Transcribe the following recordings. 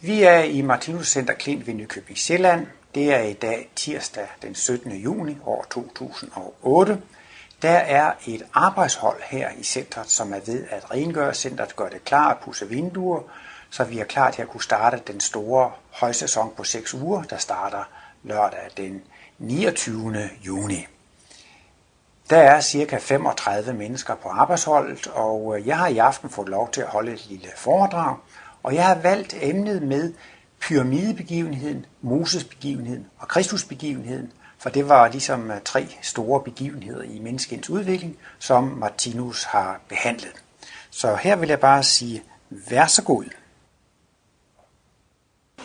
Vi er i Martinus Center Klint ved Nykøbing Sjælland. Det er i dag tirsdag den 17. juni år 2008. Der er et arbejdshold her i centret, som er ved at rengøre centret, gøre det klar at pusse vinduer, så vi er klar til at kunne starte den store højsæson på 6 uger, der starter lørdag den 29. juni. Der er cirka 35 mennesker på arbejdsholdet, og øh, jeg har i aften fået lov til at holde et lille foredrag, og jeg har valgt emnet med pyramidebegivenheden, Moses-begivenheden og Kristusbegivenheden, for det var ligesom øh, tre store begivenheder i menneskens udvikling, som Martinus har behandlet. Så her vil jeg bare sige, vær så god.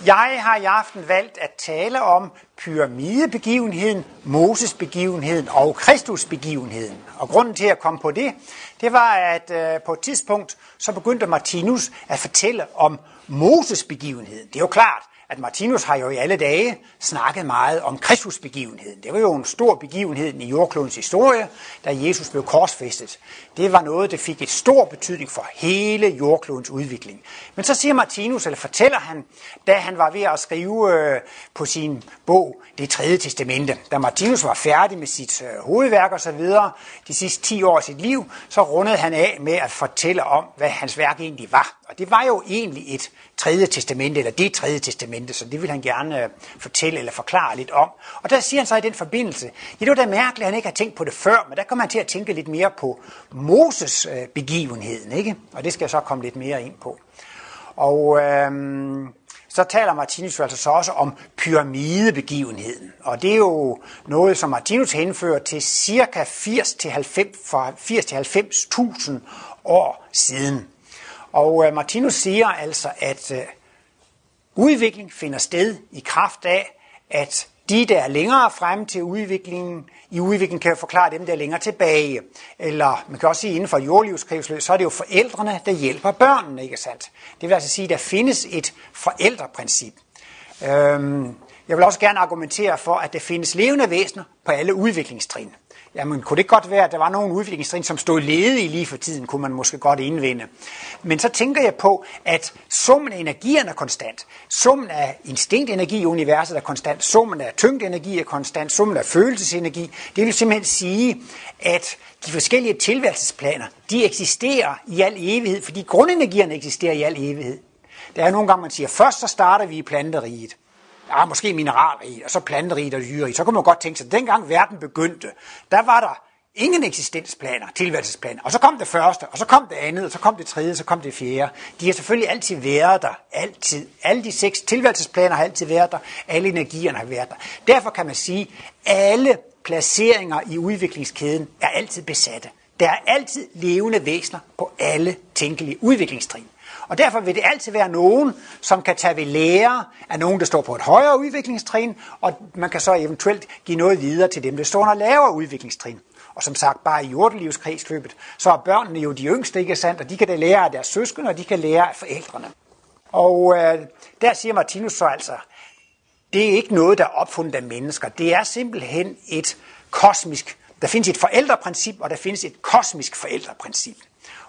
Jeg har i aften valgt at tale om pyramidebegivenheden, Moses-begivenheden og Kristusbegivenheden. Og grunden til at komme på det, det var, at øh, på et tidspunkt så begyndte Martinus at fortælle om Moses-begivenheden. Det er jo klart, at Martinus har jo i alle dage snakket meget om Kristusbegivenheden. Det var jo en stor begivenhed i jordklodens historie, da Jesus blev korsfæstet. Det var noget, der fik et stor betydning for hele jordklodens udvikling. Men så siger Martinus, eller fortæller han, da han var ved at skrive øh, på sin bog, Det tredje testamente, da Martinus var færdig med sit øh, hovedværk og så videre, de sidste 10 år af sit liv, så rundede han af med at fortælle om, hvad hans værk egentlig var. Og det var jo egentlig et tredje testamente, eller det tredje testamente, så det vil han gerne øh, fortælle eller forklare lidt om. Og der siger han så i den forbindelse, ja, det var da mærkeligt, at han ikke har tænkt på det før, men der kommer han til at tænke lidt mere på Moses øh, begivenheden, ikke? Og det skal jeg så komme lidt mere ind på. Og øhm, så taler Martinus altså så også om pyramidebegivenheden. Og det er jo noget, som Martinus henfører til cirka 80-90.000 år siden. Og øh, Martinus siger altså, at øh, udvikling finder sted i kraft af, at de, der er længere frem til udviklingen, i udviklingen kan jo forklare dem, der er længere tilbage. Eller man kan også sige, inden for jordlivskredsløb, så er det jo forældrene, der hjælper børnene, ikke sandt? Det vil altså sige, at der findes et forældreprincip. Øhm, jeg vil også gerne argumentere for, at der findes levende væsener på alle udviklingstrin. Jamen, kunne det godt være, at der var nogle udviklingstrin, som stod ledige lige for tiden, kunne man måske godt indvende. Men så tænker jeg på, at summen af energierne er konstant. Summen af instinktenergi i universet er konstant. Summen af tyngdenergi er konstant. Summen af følelsesenergi. Det vil simpelthen sige, at de forskellige tilværelsesplaner, de eksisterer i al evighed, fordi grundenergierne eksisterer i al evighed. Der er nogle gange, man siger, først så starter vi i planteriget ah, måske mineralrig, og så planterigt og dyrerigt, så kunne man godt tænke sig, at dengang verden begyndte, der var der ingen eksistensplaner, tilværelsesplaner. Og så kom det første, og så kom det andet, og så kom det tredje, og så kom det fjerde. De har selvfølgelig altid været der. Altid. Alle de seks tilværelsesplaner har altid været der. Alle energierne har været der. Derfor kan man sige, at alle placeringer i udviklingskæden er altid besatte. Der er altid levende væsener på alle tænkelige udviklingstrin. Og derfor vil det altid være nogen, som kan tage ved lære af nogen, der står på et højere udviklingstrin, og man kan så eventuelt give noget videre til dem, der står under lavere udviklingstrin. Og som sagt, bare i jordelivskredsløbet, så er børnene jo de yngste, ikke sandt? Og de kan da lære af deres søskende, og de kan lære af forældrene. Og øh, der siger Martinus så altså, det er ikke noget, der er opfundet af mennesker. Det er simpelthen et kosmisk, der findes et forældreprincip, og der findes et kosmisk forældreprincip.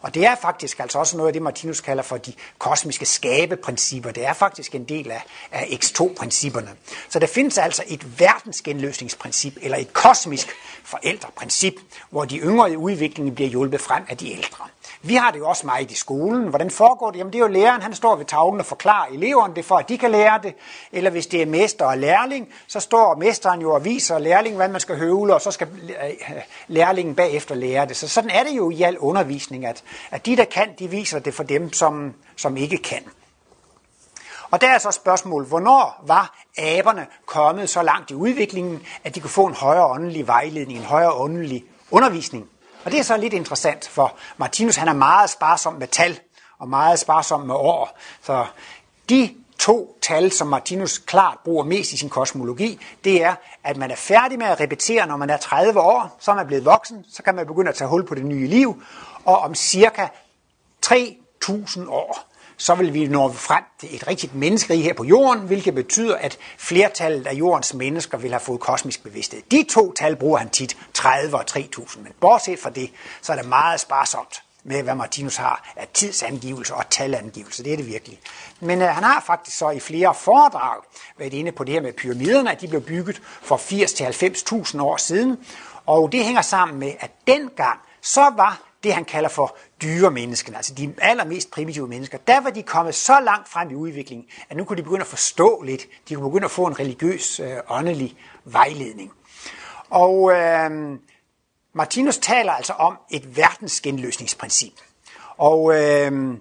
Og det er faktisk altså også noget af det, Martinus kalder for de kosmiske skabeprincipper. Det er faktisk en del af, af X2-principperne. Så der findes altså et verdensgenløsningsprincip, eller et kosmisk forældreprincip, hvor de yngre i udviklingen bliver hjulpet frem af de ældre. Vi har det jo også meget i skolen. Hvordan foregår det? Jamen det er jo læreren, han står ved tavlen og forklarer eleverne det, for at de kan lære det. Eller hvis det er mester og lærling, så står mesteren jo og viser lærlingen, hvad man skal høvle, og så skal øh, lærlingen bagefter lære det. Så sådan er det jo i al undervisning, at, at de, der kan, de viser det for dem, som, som ikke kan. Og der er så spørgsmålet, hvornår var aberne kommet så langt i udviklingen, at de kunne få en højere åndelig vejledning, en højere åndelig undervisning? Og det er så lidt interessant, for Martinus han er meget sparsom med tal, og meget sparsom med år. Så de to tal, som Martinus klart bruger mest i sin kosmologi, det er, at man er færdig med at repetere, når man er 30 år, så er man blevet voksen, så kan man begynde at tage hul på det nye liv, og om cirka 3.000 år, så vil vi nå frem til et rigtigt menneskerige her på jorden, hvilket betyder, at flertallet af jordens mennesker vil have fået kosmisk bevidsthed. De to tal bruger han tit, 30 og 3000, men bortset fra det, så er det meget sparsomt med, hvad Martinus har af tidsangivelse og talangivelse. Det er det virkelig. Men øh, han har faktisk så i flere foredrag været inde på det her med pyramiderne, at de blev bygget for 80-90.000 år siden. Og det hænger sammen med, at dengang så var det, han kalder for dyremenneskene, altså de allermest primitive mennesker, der var de kommet så langt frem i udviklingen, at nu kunne de begynde at forstå lidt. De kunne begynde at få en religiøs, øh, åndelig vejledning. Og øh, Martinus taler altså om et verdensgenløsningsprincip. Og øh,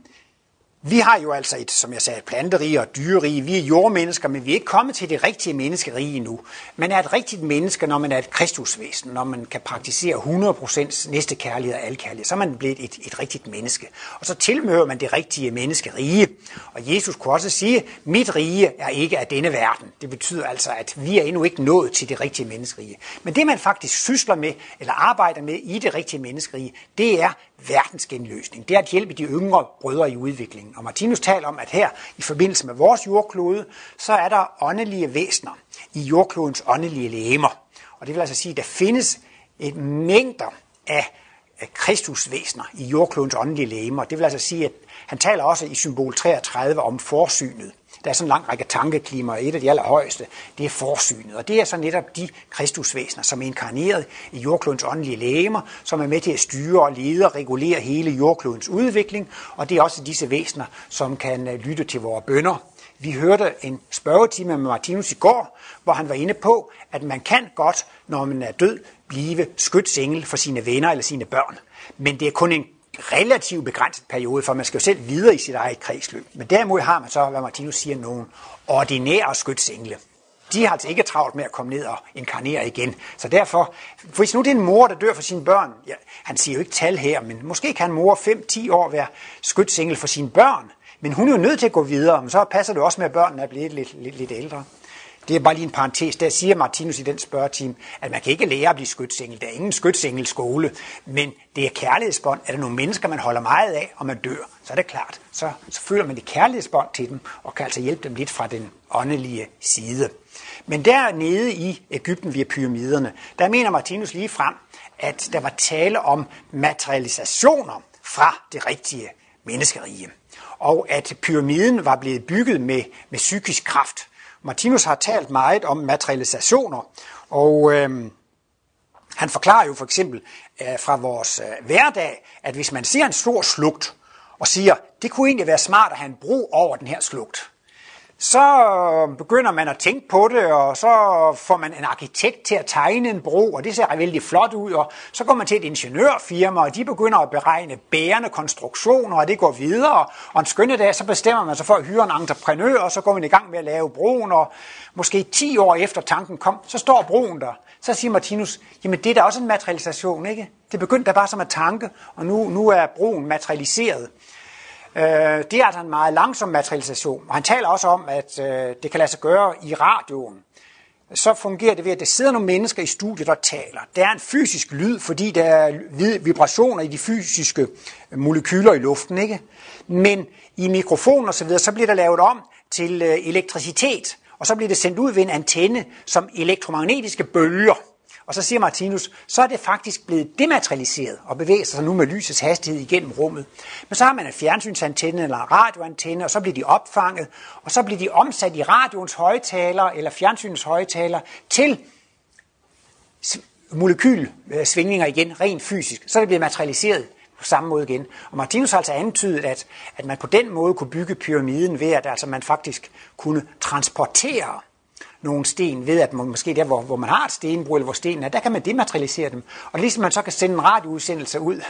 vi har jo altså et, som jeg sagde, et planterige og dyrerige. Vi er jordmennesker, men vi er ikke kommet til det rigtige menneskerige endnu. Man er et rigtigt menneske, når man er et kristusvæsen, når man kan praktisere 100% næste kærlighed og alkærlighed. Så er man blevet et, et rigtigt menneske. Og så tilmører man det rigtige menneskerige. Og Jesus kunne også sige, mit rige er ikke af denne verden. Det betyder altså, at vi er endnu ikke nået til det rigtige menneskerige. Men det man faktisk sysler med, eller arbejder med i det rigtige menneskerige, det er verdensgenløsning. Det er at hjælpe de yngre brødre i udviklingen. Og Martinus taler om, at her i forbindelse med vores jordklode, så er der åndelige væsener i jordklodens åndelige lægemer. Og det vil altså sige, at der findes et mængder af kristusvæsener i jordklodens åndelige lægemer. Det vil altså sige, at han taler også i symbol 33 om forsynet. Der er sådan en lang række tankeklimaer. et af de allerhøjeste, det er forsynet. Og det er så netop de kristusvæsener, som er inkarneret i jordklodens åndelige lægemer, som er med til at styre og lede og regulere hele jordklodens udvikling. Og det er også disse væsener, som kan øh, lytte til vores bønder. Vi hørte en spørgetime med Martinus i går, hvor han var inde på, at man kan godt, når man er død, blive skytsengel for sine venner eller sine børn. Men det er kun en relativt begrænset periode, for man skal jo selv videre i sit eget kredsløb. Men derimod har man så, hvad Martinus siger, nogle ordinære skytsengle. De har altså ikke travlt med at komme ned og inkarnere igen. Så derfor, hvis nu det er en mor, der dør for sine børn, ja, han siger jo ikke tal her, men måske kan en mor 5-10 år være skytsengel for sine børn, men hun er jo nødt til at gå videre, men så passer det også med, at børnene er blevet lidt, lidt, lidt ældre. Det er bare lige en parentes. Der siger Martinus i den spørgetime, at man kan ikke lære at blive skytsengel. Der er ingen skytsengel-skole, men det er kærlighedsbånd. Er der nogle mennesker, man holder meget af, og man dør, så er det klart. Så, så føler man det kærlighedsbånd til dem, og kan altså hjælpe dem lidt fra den åndelige side. Men dernede i Ægypten via pyramiderne, der mener Martinus lige frem, at der var tale om materialisationer fra det rigtige menneskerige. Og at pyramiden var blevet bygget med, med psykisk kraft. Martinus har talt meget om materialisationer, og øh, han forklarer jo for eksempel øh, fra vores øh, hverdag, at hvis man ser en stor slugt, og siger, det kunne egentlig være smart at have en bro over den her slugt, så begynder man at tænke på det, og så får man en arkitekt til at tegne en bro, og det ser vældig flot ud, og så går man til et ingeniørfirma, og de begynder at beregne bærende konstruktioner, og det går videre, og en skønne dag, så bestemmer man sig for at hyre en entreprenør, og så går man i gang med at lave broen, og måske 10 år efter tanken kom, så står broen der. Så siger Martinus, jamen det er da også en materialisation, ikke? Det begyndte da bare som en tanke, og nu, nu er broen materialiseret. Øh, det er altså en meget langsom materialisation. Og han taler også om, at øh, det kan lade sig gøre i radioen. Så fungerer det ved, at der sidder nogle mennesker i studiet, og taler. Der er en fysisk lyd, fordi der er vibrationer i de fysiske molekyler i luften. ikke? Men i mikrofon og så videre, så bliver der lavet om til øh, elektricitet, og så bliver det sendt ud ved en antenne som elektromagnetiske bølger. Og så siger Martinus, så er det faktisk blevet dematerialiseret og bevæger sig nu med lysets hastighed igennem rummet. Men så har man en fjernsynsantenne eller en radioantenne, og så bliver de opfanget, og så bliver de omsat i radioens højtaler eller fjernsynets højtaler til molekylsvingninger igen, rent fysisk. Så er det bliver materialiseret på samme måde igen. Og Martinus har altså antydet, at, at man på den måde kunne bygge pyramiden ved, at altså man faktisk kunne transportere nogle sten ved, at man, måske der, hvor, hvor man har et stenbrud, eller hvor stenen er, der kan man dematerialisere dem. Og ligesom man så kan sende en radioudsendelse ud,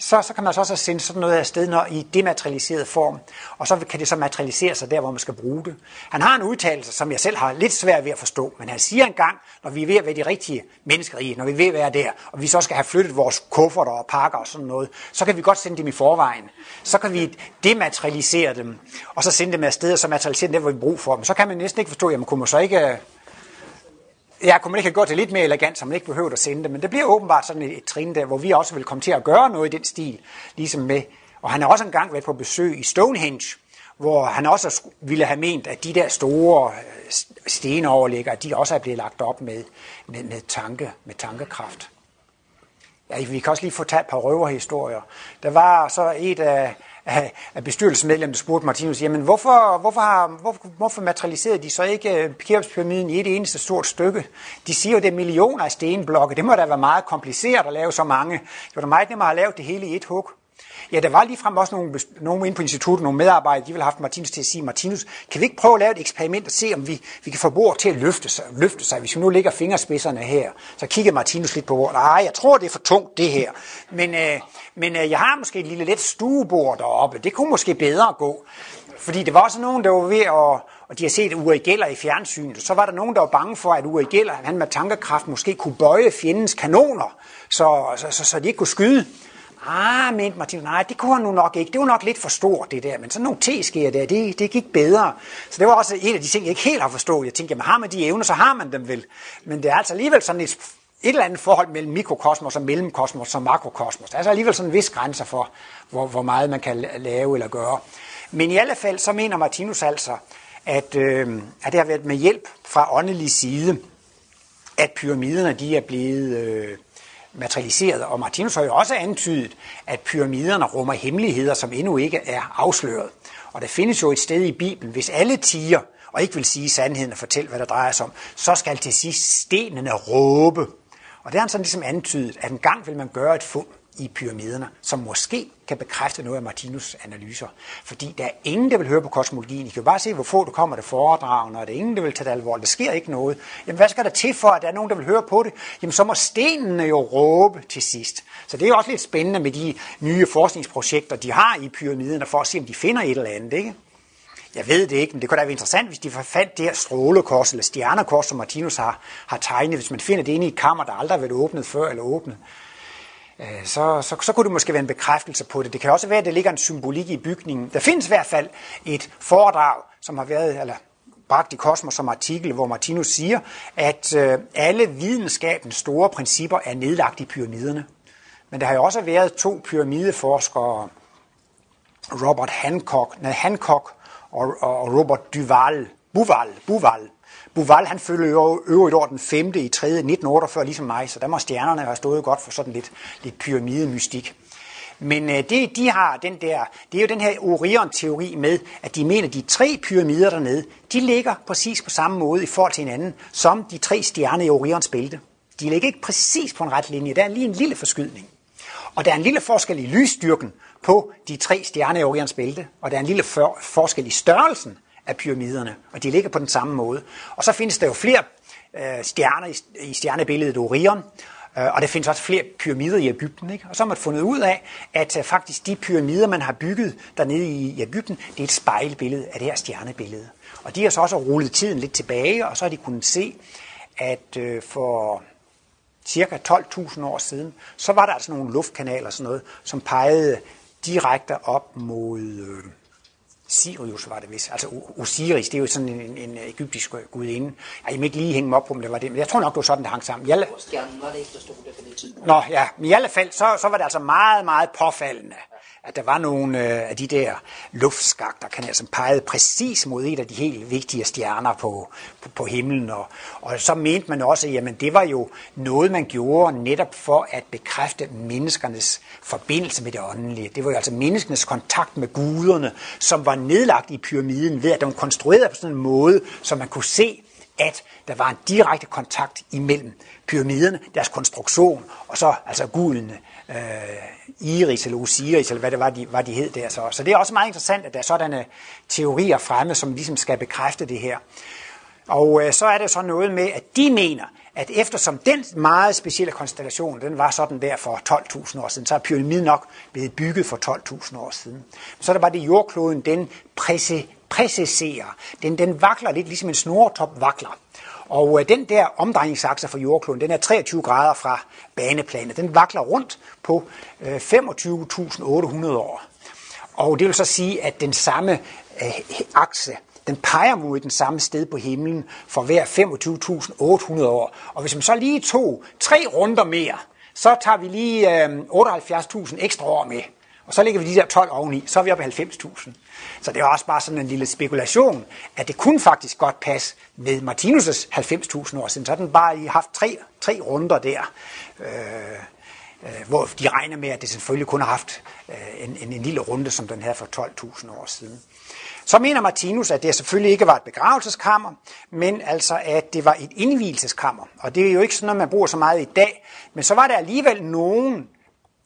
så, så kan man så også sende sådan noget afsted når, i dematerialiseret form, og så kan det så materialisere sig der, hvor man skal bruge det. Han har en udtalelse, som jeg selv har lidt svært ved at forstå, men han siger engang, når vi er ved at være de rigtige mennesker i, når vi er ved at være der, og vi så skal have flyttet vores kufferter og pakker og sådan noget, så kan vi godt sende dem i forvejen. Så kan vi dematerialisere dem, og så sende dem afsted, og så materialisere dem der, hvor vi bruger for dem. Så kan man næsten ikke forstå, jamen kunne man så ikke øh, Ja, kunne man ikke have gjort det lidt mere elegant, så man ikke behøvede at sende det, men det bliver åbenbart sådan et, et trin der, hvor vi også vil komme til at gøre noget i den stil, ligesom med, og han har også engang været på besøg i Stonehenge, hvor han også ville have ment, at de der store øh, de også er blevet lagt op med, med, med, tanke, med tankekraft. Ja, vi kan også lige få talt et par røverhistorier. Der var så et af, af, bestyrelsesmedlem, der spurgte Martinus, jamen hvorfor, hvorfor, har, hvorfor, hvorfor materialiserede de så ikke øh, Keopspyramiden i et eneste stort stykke? De siger jo, det er millioner af stenblokke. Det må da være meget kompliceret at lave så mange. Det var da meget nemmere at lave det hele i et hug. Ja, der var ligefrem også nogle, nogle inde på instituttet, nogle medarbejdere, de ville have haft Martinus til at sige, Martinus, kan vi ikke prøve at lave et eksperiment og se, om vi, vi kan få bord til at løfte sig, løfte sig, hvis vi nu lægger fingerspidserne her. Så kigger Martinus lidt på bordet. Nej, jeg tror, det er for tungt, det her. Men, øh, men øh, jeg har måske et lille let stuebord deroppe. Det kunne måske bedre gå. Fordi det var også nogen, der var ved at, og de har set Uri Geller i fjernsynet, så var der nogen, der var bange for, at Uri Geller, han med tankekraft måske kunne bøje fjendens kanoner, så, så, så, så de ikke kunne skyde. Ah, mente Martin, nej, det kunne han nu nok ikke. Det var nok lidt for stort, det der. Men sådan nogle teskeer der, det, det gik bedre. Så det var også en af de ting, jeg ikke helt har forstået. Jeg tænkte, jamen har man de evner, så har man dem vel. Men det er altså alligevel sådan et, et eller andet forhold mellem mikrokosmos og mellemkosmos og makrokosmos. Der er altså alligevel sådan en vis grænser for, hvor, hvor meget man kan lave eller gøre. Men i alle fald, så mener Martinus altså, at, øh, at det har været med hjælp fra åndelig side, at pyramiderne de er blevet... Øh, materialiseret, og Martinus har jo også antydet, at pyramiderne rummer hemmeligheder, som endnu ikke er afsløret. Og der findes jo et sted i Bibelen, hvis alle tiger og ikke vil sige sandheden og fortælle, hvad der drejer sig om, så skal til sidst stenene råbe. Og det har han sådan ligesom antydet, at en gang vil man gøre et fund i pyramiderne, som måske kan bekræfte noget af Martinus analyser. Fordi der er ingen, der vil høre på kosmologien. I kan jo bare se, hvor få der kommer til foredragene, og der er ingen, der vil tage det alvorligt. Der sker ikke noget. Jamen, hvad skal der til for, at der er nogen, der vil høre på det? Jamen, så må stenene jo råbe til sidst. Så det er også lidt spændende med de nye forskningsprojekter, de har i pyramiderne, for at se, om de finder et eller andet, ikke? Jeg ved det ikke, men det kunne da være interessant, hvis de fandt det her strålekors eller stjernekors, som Martinus har, har tegnet. Hvis man finder det inde i et kammer, der aldrig har været åbnet før eller åbnet, Øh, så, så, så kunne det måske være en bekræftelse på det. Det kan også være, at der ligger en symbolik i bygningen. Der findes i hvert fald et foredrag, som har været, eller bragt i Kosmos som artikel, hvor Martinus siger, at øh, alle videnskabens store principper er nedlagt i pyramiderne. Men der har jo også været to pyramideforskere, Robert Hancock, nej, Hancock og, og Robert Duval, Buval, Buval, Buval, han følger jo øvrigt over den 5. i 3. 1948, ligesom mig, så der må stjernerne have stået godt for sådan lidt, lidt pyramidemystik. Men øh, det, de har den der, det er jo den her Orion-teori med, at de mener, at de tre pyramider dernede, de ligger præcis på samme måde i forhold til hinanden, som de tre stjerner i Orions bælte. De ligger ikke præcis på en ret linje, der er lige en lille forskydning. Og der er en lille forskel i lysstyrken på de tre stjerner i Orions bælte, og der er en lille for, forskel i størrelsen af pyramiderne, og de ligger på den samme måde. Og så findes der jo flere øh, stjerner i, i stjernebilledet Orion, øh, og der findes også flere pyramider i Ægypten. Ikke? Og så har man fundet ud af, at øh, faktisk de pyramider, man har bygget dernede i Ægypten, det er et spejlbillede af det her stjernebillede. Og de har så også rullet tiden lidt tilbage, og så har de kunnet se, at øh, for cirka 12.000 år siden, så var der altså nogle luftkanaler og sådan noget, som pegede direkte op mod... Øh, Sirius var det vist, altså Osiris, det er jo sådan en, en egyptisk gudinde. Jeg må ikke lige hænge mig op på, om det var det, men jeg tror nok, det var sådan, det hang sammen. Alle... Stjernen var det ikke, der stod der på det tidspunkt. Nå ja, men i alle fald, så, så var det altså meget, meget påfaldende, at der var nogle øh, af de der luftskakter, kan altså pegede præcis mod et af de helt vigtige stjerner på, på, på himlen. Og, og så mente man også, at det var jo noget, man gjorde netop for at bekræfte menneskernes forbindelse med det åndelige. Det var jo altså menneskenes kontakt med guderne, som var nedlagt i pyramiden ved, at den var konstrueret på sådan en måde, så man kunne se, at der var en direkte kontakt imellem pyramiderne, deres konstruktion, og så altså gudene, øh, Iris eller Osiris, eller hvad det var, de, var, de hed der. Så. så det er også meget interessant, at der er sådanne teorier fremme, som ligesom skal bekræfte det her. Og øh, så er det så noget med, at de mener, at eftersom den meget specielle konstellation, den var sådan der for 12.000 år siden, så er pyramiden nok blevet bygget for 12.000 år siden. Så er det bare det jordkloden, den præciserer. Den, den vakler lidt ligesom en snortop vakler. Og øh, den der omdrejningsakse for jordkloden, den er 23 grader fra baneplanet. Den vakler rundt på øh, 25.800 år. Og det vil så sige, at den samme øh, akse, den peger mod den samme sted på himlen for hver 25.800 år. Og hvis man så lige tog tre runder mere, så tager vi lige øh, 78.000 ekstra år med. Og så lægger vi de der 12 oveni, så er vi oppe i 90.000. Så det er også bare sådan en lille spekulation, at det kunne faktisk godt passe med Martinus' 90.000 år siden. Så har den bare lige haft tre, tre runder der. Øh, øh, hvor de regner med, at det selvfølgelig kun har haft øh, en, en, en lille runde, som den her for 12.000 år siden. Så mener Martinus, at det selvfølgelig ikke var et begravelseskammer, men altså, at det var et indvielseskammer. Og det er jo ikke sådan noget, man bruger så meget i dag. Men så var der alligevel nogen,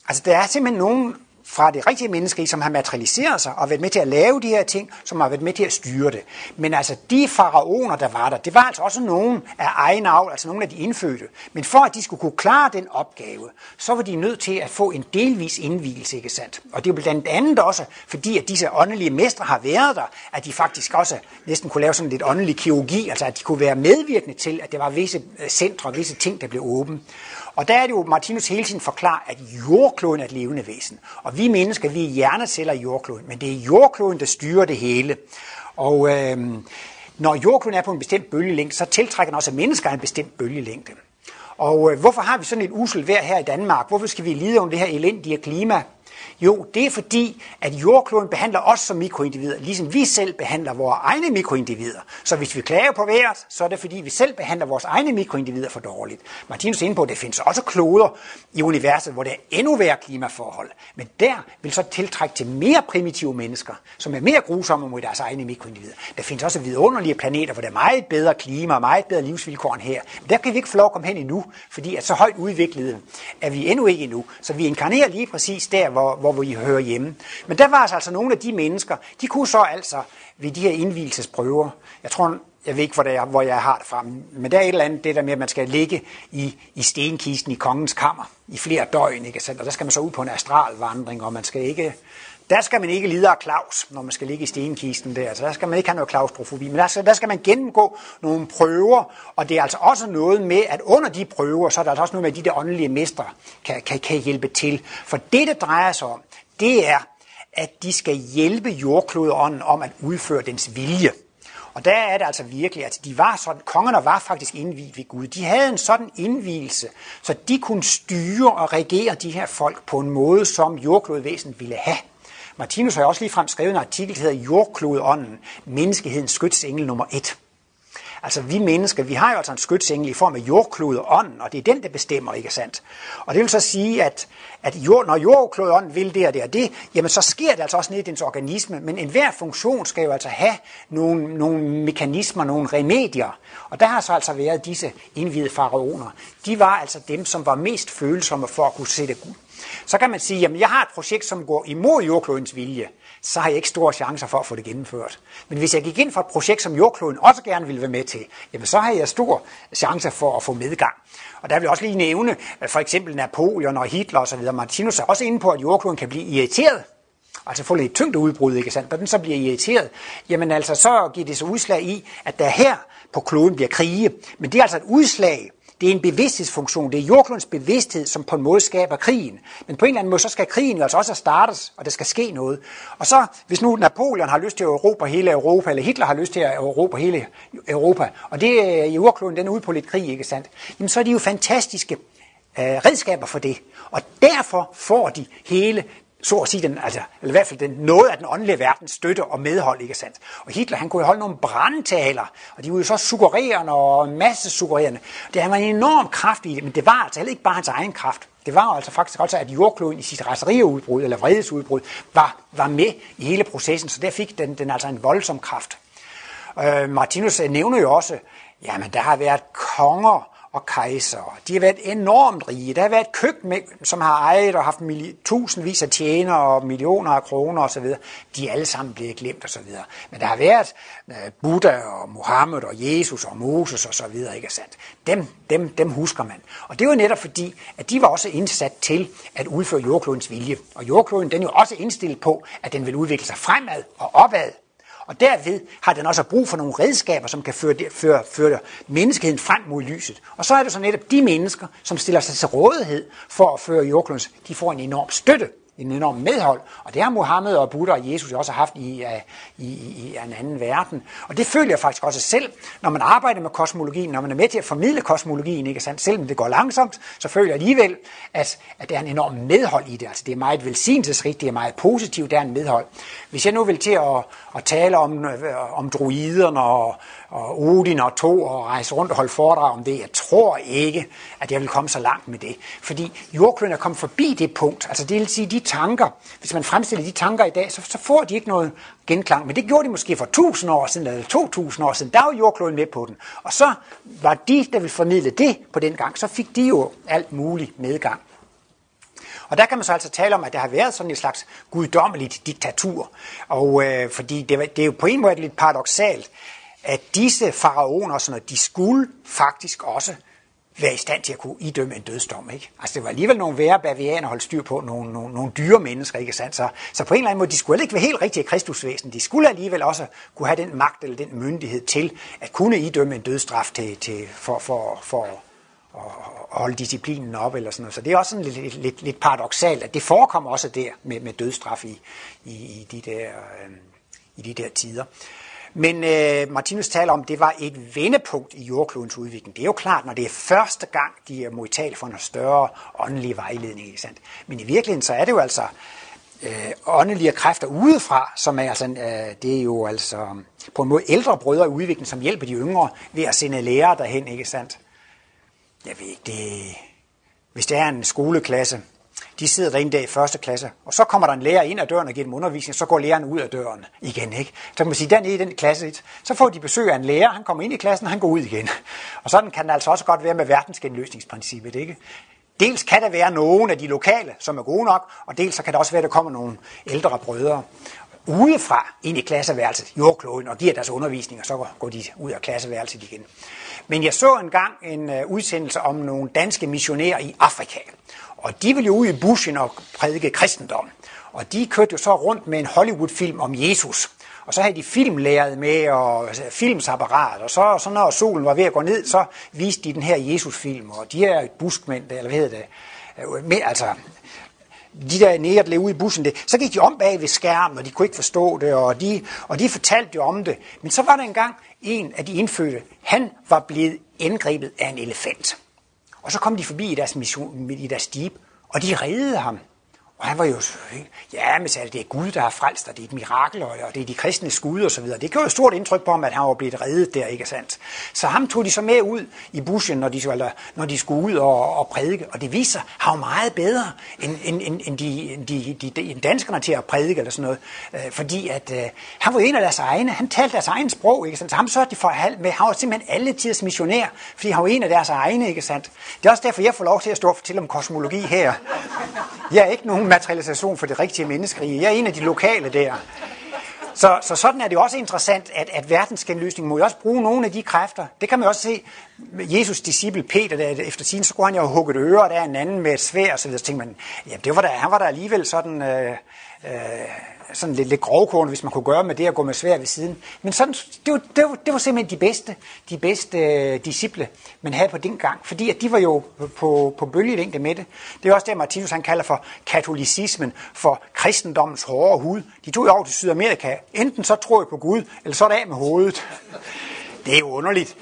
altså der er simpelthen nogen fra det rigtige menneske som har materialiseret sig og været med til at lave de her ting, som har været med til at styre det. Men altså de faraoner, der var der, det var altså også nogen af egen avl, altså nogle af de indfødte. Men for at de skulle kunne klare den opgave, så var de nødt til at få en delvis indvielse, ikke sandt? Og det er blandt andet også, fordi at disse åndelige mestre har været der, at de faktisk også næsten kunne lave sådan lidt åndelig kirurgi, altså at de kunne være medvirkende til, at der var visse øh, centre, visse ting, der blev åbent. Og der er det jo, Martinus hele tiden forklarer, at jordkloden er et levende væsen. Og vi mennesker, vi er hjerneceller i jordkloden, men det er jordkloden, der styrer det hele. Og øh, når jordkloden er på en bestemt bølgelængde, så tiltrækker den også mennesker en bestemt bølgelængde. Og øh, hvorfor har vi sådan et usel vejr her i Danmark? Hvorfor skal vi lide under det her elendige klima? Jo, det er fordi, at jordkloden behandler os som mikroindivider, ligesom vi selv behandler vores egne mikroindivider. Så hvis vi klager på vejret, så er det fordi, vi selv behandler vores egne mikroindivider for dårligt. Martinus er inde på, at det findes også kloder i universet, hvor der er endnu værre klimaforhold. Men der vil så tiltrække til mere primitive mennesker, som er mere grusomme mod deres egne mikroindivider. Der findes også vidunderlige planeter, hvor der er meget bedre klima og meget bedre livsvilkår end her. Men der kan vi ikke få lov at komme hen endnu, fordi at så højt udviklede er vi endnu ikke endnu. Så vi inkarnerer lige præcis der, hvor, hvor vi hører hjemme. Men der var altså, altså nogle af de mennesker, de kunne så altså ved de her indvielsesprøver, jeg tror, jeg ved ikke, hvor, det er, hvor jeg har det fra, men der er et eller andet, det der med, at man skal ligge i, i stenkisten i kongens kammer i flere døgn, ikke altså, Og der skal man så ud på en astralvandring, og man skal ikke, der skal man ikke lide af Claus, når man skal ligge i stenkisten der. Så der skal man ikke have noget klaustrofobi. Men der skal, der skal man gennemgå nogle prøver, og det er altså også noget med, at under de prøver, så er der altså også noget med, at de der åndelige mestre kan, kan, kan hjælpe til. For det, det drejer sig om, det er, at de skal hjælpe jordklodånden om at udføre dens vilje. Og der er det altså virkelig, at de var sådan, kongerne var faktisk indviet ved Gud. De havde en sådan indvielse, så de kunne styre og regere de her folk på en måde, som jordklodvæsen ville have. Martinus har også lige frem skrevet en artikel, der hedder Jordklodånden, menneskehedens skytsengel nummer 1. Altså vi mennesker, vi har jo altså en skytsengel i form af jordklodeånden, og det er den, der bestemmer, ikke sandt? Og det vil så sige, at, at jord, når jordklodeånden vil det og det og det, jamen så sker det altså også ned i dens organisme, men enhver funktion skal jo altså have nogle, nogle mekanismer, nogle remedier. Og der har så altså været disse indvidede faraoner. De var altså dem, som var mest følsomme for at kunne sætte så kan man sige, at jeg har et projekt, som går imod jordklodens vilje, så har jeg ikke store chancer for at få det gennemført. Men hvis jeg gik ind for et projekt, som jordkloden også gerne ville være med til, jamen så har jeg stor chance for at få medgang. Og der vil jeg også lige nævne, for eksempel Napoleon og Hitler osv. Martinus er også inde på, at jordkloden kan blive irriteret altså få lidt tyngde udbrud, ikke sandt? Når den så bliver irriteret, jamen altså så giver det så udslag i, at der her på kloden bliver krige. Men det er altså et udslag det er en bevidsthedsfunktion. Det er jordklodens bevidsthed, som på en måde skaber krigen. Men på en eller anden måde, så skal krigen jo altså også startes, og der skal ske noget. Og så, hvis nu Napoleon har lyst til at erobre hele Europa, eller Hitler har lyst til at erobre hele Europa, og det er jordkloden, den er ude på lidt krig, ikke sandt? Jamen så er de jo fantastiske øh, redskaber for det. Og derfor får de hele så at sige, den, altså, eller i hvert fald den, noget af den åndelige verden støtte og medhold, ikke sandt? Og Hitler, han kunne jo holde nogle brandtaler, og de var jo så suggererende og masse suggererende. Det han var en enorm kraft i det, men det var altså heller ikke bare hans egen kraft. Det var altså faktisk også, at jordkloden i sit raseriudbrud, eller vredesudbrud, var, var med i hele processen, så der fik den, den altså en voldsom kraft. Øh, Martinus øh, nævner jo også, jamen der har været konger, og kejser. De har været enormt rige. Der har været køkken, som har ejet og haft tusindvis af tjenere og millioner af kroner osv. De er alle sammen blevet glemt osv. Men der har været øh, Buddha og Mohammed og Jesus og Moses osv. Ikke sandt? Dem, dem, dem husker man. Og det var netop fordi, at de var også indsat til at udføre jordklodens vilje. Og jordkloden den er jo også indstillet på, at den vil udvikle sig fremad og opad og derved har den også brug for nogle redskaber, som kan føre, føre, føre menneskeheden frem mod lyset. Og så er det så netop de mennesker, som stiller sig til rådighed for at føre jordklodens, de får en enorm støtte en enorm medhold. Og det har Mohammed og Buddha og Jesus også haft øh, i, i, i en anden verden. Og det føler jeg faktisk også selv, når man arbejder med kosmologien, når man er med til at formidle kosmologien, ikke sandt? selvom det går langsomt, så føler jeg alligevel, at, at der er en enorm medhold i det. Altså det er meget velsignelsesrigt, det er meget positivt, der er en medhold. Hvis jeg nu vil til at, at tale om, øh, om druiderne og, og Odin og to og rejse rundt og holde foredrag om det. Jeg tror ikke, at jeg vil komme så langt med det. Fordi jordkloden er kommet forbi det punkt. Altså det vil sige, de tanker, hvis man fremstiller de tanker i dag, så, så får de ikke noget genklang. Men det gjorde de måske for 1000 år siden eller 2000 år siden. Der var jordkloden med på den. Og så var de, der ville formidle det på den gang, så fik de jo alt muligt medgang. Og der kan man så altså tale om, at der har været sådan et slags guddommeligt diktatur. Og øh, fordi det, det er jo på en måde lidt paradoxalt, at disse faraoner, sådan noget, de skulle faktisk også være i stand til at kunne idømme en dødsdom. Ikke? Altså det var alligevel nogle værre bavianer holdt styr på, nogle, nogle, nogle dyre mennesker, ikke sandt? Så, så på en eller anden måde, de skulle ikke være helt rigtige kristusvæsen. De skulle alligevel også kunne have den magt eller den myndighed til at kunne idømme en dødsstraf til, til, for, for, for at holde disciplinen op eller sådan noget. Så det er også sådan lidt, lidt, lidt paradoxalt, at det forekommer også der med, med dødsstraf i, i, i, de der, øh, i de der tider. Men øh, Martinus taler om, at det var et vendepunkt i jordklodens udvikling. Det er jo klart, når det er første gang, de er modtagelige for en større åndelig vejledning. Ikke sandt? Men i virkeligheden, så er det jo altså øh, åndelige kræfter udefra, som er, altså, øh, det er jo altså på en måde ældre brødre i udviklingen, som hjælper de yngre ved at sende lærere derhen, ikke sandt? Jeg ved ikke, det... Hvis det er en skoleklasse, de sidder derinde der i første klasse, og så kommer der en lærer ind ad døren og giver dem undervisning, så går læreren ud af døren igen. Ikke? Så kan man sige, den i den klasse, så får de besøg af en lærer, han kommer ind i klassen, og han går ud igen. Og sådan kan det altså også godt være med verdensgenløsningsprincippet. Ikke? Dels kan der være nogen af de lokale, som er gode nok, og dels så kan der også være, at der kommer nogle ældre brødre udefra ind i klasseværelset, jordkloden, og giver deres undervisning, og så går de ud af klasseværelset igen. Men jeg så engang en øh, udsendelse om nogle danske missionærer i Afrika. Og de ville jo ud i bushen og prædike kristendom. Og de kørte jo så rundt med en Hollywood-film om Jesus. Og så havde de filmlæret med og altså, filmsapparat, og så, så når solen var ved at gå ned, så viste de den her Jesus-film, og de her buskmænd, eller hvad hedder det, med, altså de der nære, der ude i bussen, det, så gik de om bag ved skærmen, og de kunne ikke forstå det, og de, og de fortalte jo om det. Men så var der engang en af de indfødte, han var blevet angrebet af en elefant. Og så kom de forbi i deres, mission, i deres jeep, og de reddede ham. Og han var jo, ja, men sagde, det er Gud, der har frelst, og det er et mirakel, og det er de kristne skud og så videre. Det gjorde jo stort indtryk på ham, at han var blevet reddet der, ikke sandt? Så ham tog de så med ud i buschen, når de, eller, når de skulle ud og, og prædike, og det viser sig, han var meget bedre end, end, end, end, de, end, de, de, de, danskerne til at prædike eller sådan noget. Øh, fordi at, øh, han var en af deres egne, han talte deres egen sprog, ikke sandt? Så ham sørgte de for at med, han var simpelthen alle tiders missionær, fordi han var en af deres egne, ikke sandt? Det er også derfor, jeg får lov til at stå og fortælle om kosmologi her. Jeg er ikke nogen materialisation for det rigtige menneskerige. Jeg er en af de lokale der. Så, så sådan er det også interessant, at, at verdensgenløsningen må jo også bruge nogle af de kræfter. Det kan man også se. Jesus disciple Peter, der, efter sin, så skulle han jo hugge et øre, og der er en anden med et svær, og så videre. Så tænkte man, jamen det var der, han var der alligevel sådan... Øh, øh, sådan lidt, lidt grovkorn, hvis man kunne gøre med det at gå med svær ved siden. Men sådan, det, var, det, var, det var simpelthen de bedste, de bedste øh, disciple, man havde på den gang, fordi at de var jo på, på bølgelængde med det. Det er også det, Martinus han kalder for katolicismen, for kristendommens hårde hud. De tog jo over til Sydamerika. Enten så tror jeg på Gud, eller så er det af med hovedet. Det er jo underligt,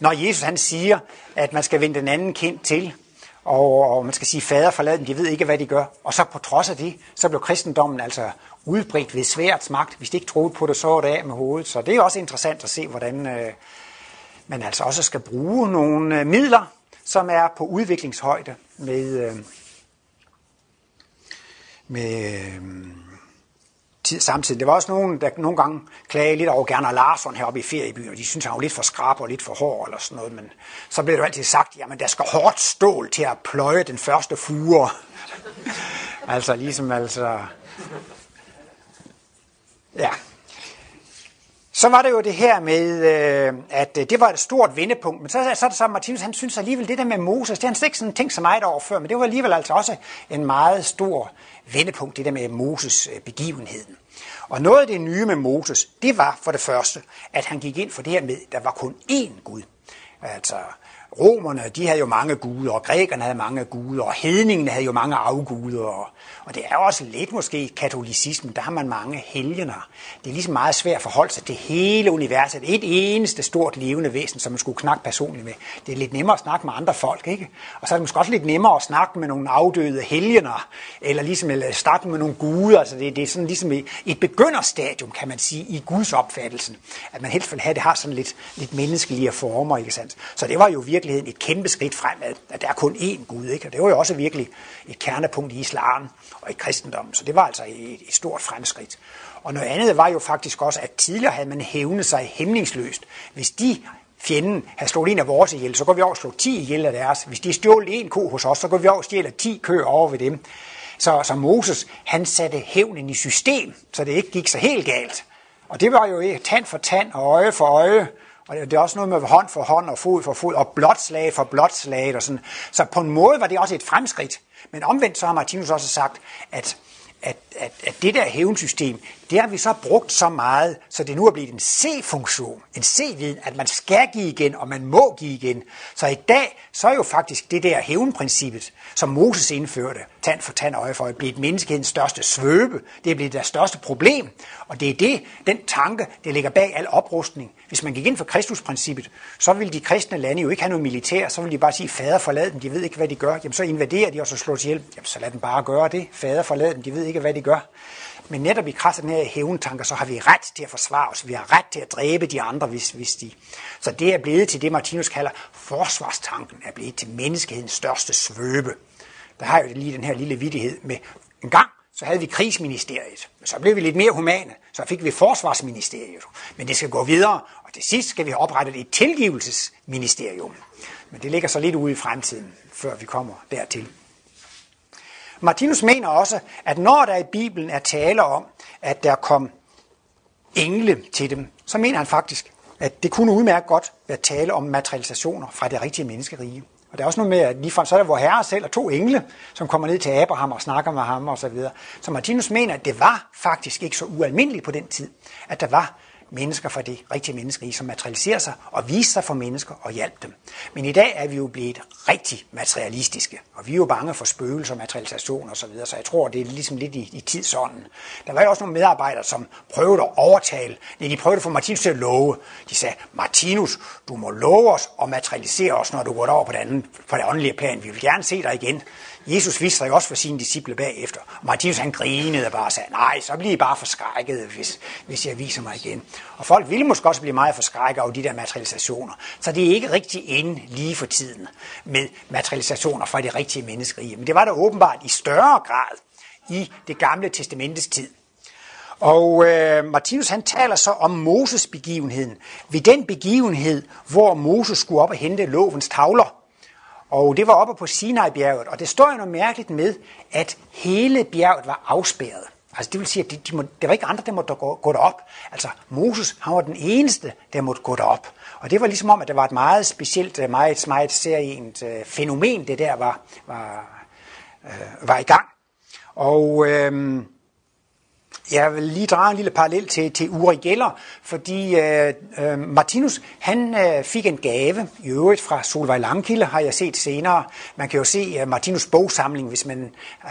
når Jesus han siger, at man skal vende den anden kind til, og, og man skal sige, fader forlad dem, de ved ikke, hvad de gør. Og så på trods af det, så blev kristendommen altså udbredt ved svært magt. Hvis de ikke troede på det, så var det af med hovedet. Så det er også interessant at se, hvordan øh, man altså også skal bruge nogle øh, midler, som er på udviklingshøjde med, øh, med øh, tid samtidig. Det var også nogen, der nogle gange klagede lidt over Gerner Larsson heroppe i feriebyen, og de synes, han var lidt for skrab og lidt for hård eller sådan noget. Men så blev det jo altid sagt, jamen der skal hårdt stål til at pløje den første fure. altså ligesom altså Ja. Så var det jo det her med, øh, at øh, det var et stort vendepunkt, men så, så er det så, Martinus, han synes alligevel, det der med Moses, det har han ikke sådan tænkt så meget over før, men det var alligevel altså også en meget stor vendepunkt, det der med Moses øh, begivenheden. Og noget af det nye med Moses, det var for det første, at han gik ind for det her med, at der var kun én Gud. Altså, romerne, de havde jo mange guder, og grækerne havde mange guder, og hedningene havde jo mange afguder. Og, og det er også lidt måske katolicismen, der har man mange helgener. Det er ligesom meget svært at forholde sig til hele universet. Et eneste stort levende væsen, som man skulle knakke personligt med. Det er lidt nemmere at snakke med andre folk, ikke? Og så er det måske også lidt nemmere at snakke med nogle afdøde helgener, eller ligesom eller snakke med nogle guder. Altså det, det er sådan ligesom et begynderstadium, kan man sige, i Guds opfattelsen. At man helst vil have, at det har sådan lidt, lidt menneskelige former, ikke sandt? Så det var jo virkelig virkeligheden et kæmpe skridt fremad, at der er kun én Gud. Ikke? Og det var jo også virkelig et kernepunkt i islam og i kristendommen. Så det var altså et, et stort fremskridt. Og noget andet var jo faktisk også, at tidligere havde man hævnet sig hæmningsløst. Hvis de fjenden havde slået en af vores ihjel, så går vi over og slår 10 ihjel af deres. Hvis de stjålet en ko hos os, så går vi over og stjæler 10 køer over ved dem. Så, så Moses, han satte hævnen i system, så det ikke gik så helt galt. Og det var jo tand for tand og øje for øje, og det er også noget med hånd for hånd og fod for fod og blot slag for blot slag og sådan. Så på en måde var det også et fremskridt. Men omvendt så har Martinus også sagt, at, at, at, at det der hævnsystem, det har vi så brugt så meget, så det nu er blevet en C-funktion, en C-viden, at man skal give igen, og man må give igen. Så i dag, så er jo faktisk det der hævnprincippet, som Moses indførte, tand for tand øje for øje, blevet menneskehedens største svøbe. Det er blevet deres største problem. Og det er det, den tanke, der ligger bag al oprustning. Hvis man gik ind for Kristusprincippet, så ville de kristne lande jo ikke have noget militær, så ville de bare sige, fader forlad dem, de ved ikke, hvad de gør. Jamen så invaderer de, og så slår de ihjel. Jamen så lad dem bare gøre det. Fader forlad dem, de ved ikke, hvad de gør. Men netop i kraft af den her hævntanker, så har vi ret til at forsvare os. Vi har ret til at dræbe de andre, hvis, hvis de... Så det er blevet til det, Martinus kalder forsvarstanken, er blevet til menneskehedens største svøbe. Der har jo lige den her lille vidighed med en gang, så havde vi krigsministeriet. Så blev vi lidt mere humane. Så fik vi forsvarsministeriet. Men det skal gå videre. Og til sidst skal vi have oprettet et tilgivelsesministerium. Men det ligger så lidt ude i fremtiden, før vi kommer dertil. Martinus mener også, at når der i Bibelen er tale om, at der kom engle til dem, så mener han faktisk, at det kunne udmærket godt være tale om materialisationer fra det rigtige menneskerige. Og der er også noget med, at ligefrem så er der vor herre selv og to engle, som kommer ned til Abraham og snakker med ham og så videre. Så Martinus mener, at det var faktisk ikke så ualmindeligt på den tid, at der var mennesker fra det rigtige menneskerige, som materialiserer sig og viser sig for mennesker og hjælper dem. Men i dag er vi jo blevet rigtig materialistiske, og vi er jo bange for spøgelser, materialisation og så videre, så jeg tror, det er ligesom lidt i, i tidsånden. Der var jo også nogle medarbejdere, som prøvede at overtale, nej, de prøvede at få Martinus til at love. De sagde, Martinus, du må love os og materialisere os, når du går over på det, andet, på det åndelige plan. Vi vil gerne se dig igen. Jesus viste sig også for sine disciple bagefter. Og Martinus han grinede bare og sagde, nej, så bliver I bare forskrækket, hvis, hvis jeg viser mig igen. Og folk ville måske også blive meget forskrækket over de der materialisationer. Så det er ikke rigtig inde lige for tiden med materialisationer fra det rigtige menneskerige. Men det var der åbenbart i større grad i det gamle testamentets tid. Og øh, Martinus han taler så om Moses begivenheden. Ved den begivenhed, hvor Moses skulle op og hente lovens tavler, og det var oppe på Sinai-bjerget, og det står jo noget mærkeligt med, at hele bjerget var afspærret. Altså det vil sige, at de, de må, der var ikke andre, der måtte gå, gå derop. Altså Moses, han var den eneste, der måtte gå derop. Og det var ligesom om, at det var et meget specielt, øh, meget, meget serient øh, fænomen, det der var, var, øh, var i gang. Og øh, jeg vil lige drage en lille parallel til, til Uri Geller, fordi øh, øh, Martinus han øh, fik en gave, i øvrigt fra Solvej Langkilde, har jeg set senere. Man kan jo se øh, Martinus bogsamling, hvis man øh,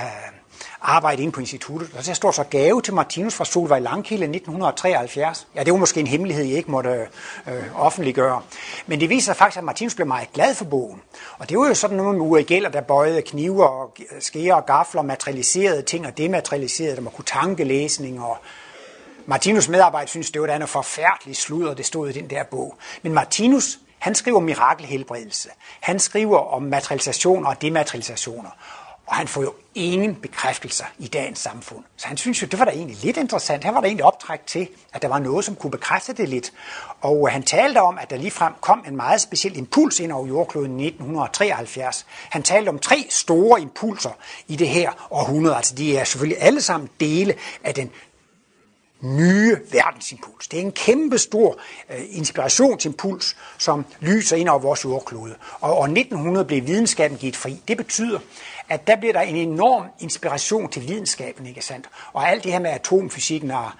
arbejde inde på instituttet. Og der står så gave til Martinus fra Solvej Langkilde 1973. Ja, det var måske en hemmelighed, jeg ikke måtte øh, offentliggøre. Men det viser sig faktisk, at Martinus blev meget glad for bogen. Og det var jo sådan noget med gælder, der bøjede kniver og skære og gafler, materialiserede ting og dematerialiserede dem og kunne tanke læsning og Martinus medarbejder synes, det var da noget forfærdeligt sludder, det stod i den der bog. Men Martinus, han skriver mirakelhelbredelse. Han skriver om materialisationer og dematerialisationer. Og han får jo ingen bekræftelser i dagens samfund. Så han synes jo, det var da egentlig lidt interessant. Her var der egentlig optræk til, at der var noget, som kunne bekræfte det lidt. Og øh, han talte om, at der ligefrem kom en meget speciel impuls ind over jordkloden i 1973. Han talte om tre store impulser i det her århundrede. Altså de er selvfølgelig alle sammen dele af den nye verdensimpuls. Det er en kæmpe stor øh, inspirationsimpuls, som lyser ind over vores jordklode. Og år 1900 blev videnskaben givet fri. Det betyder, at der bliver der en enorm inspiration til videnskaben, ikke sandt? Og alt det her med atomfysikken og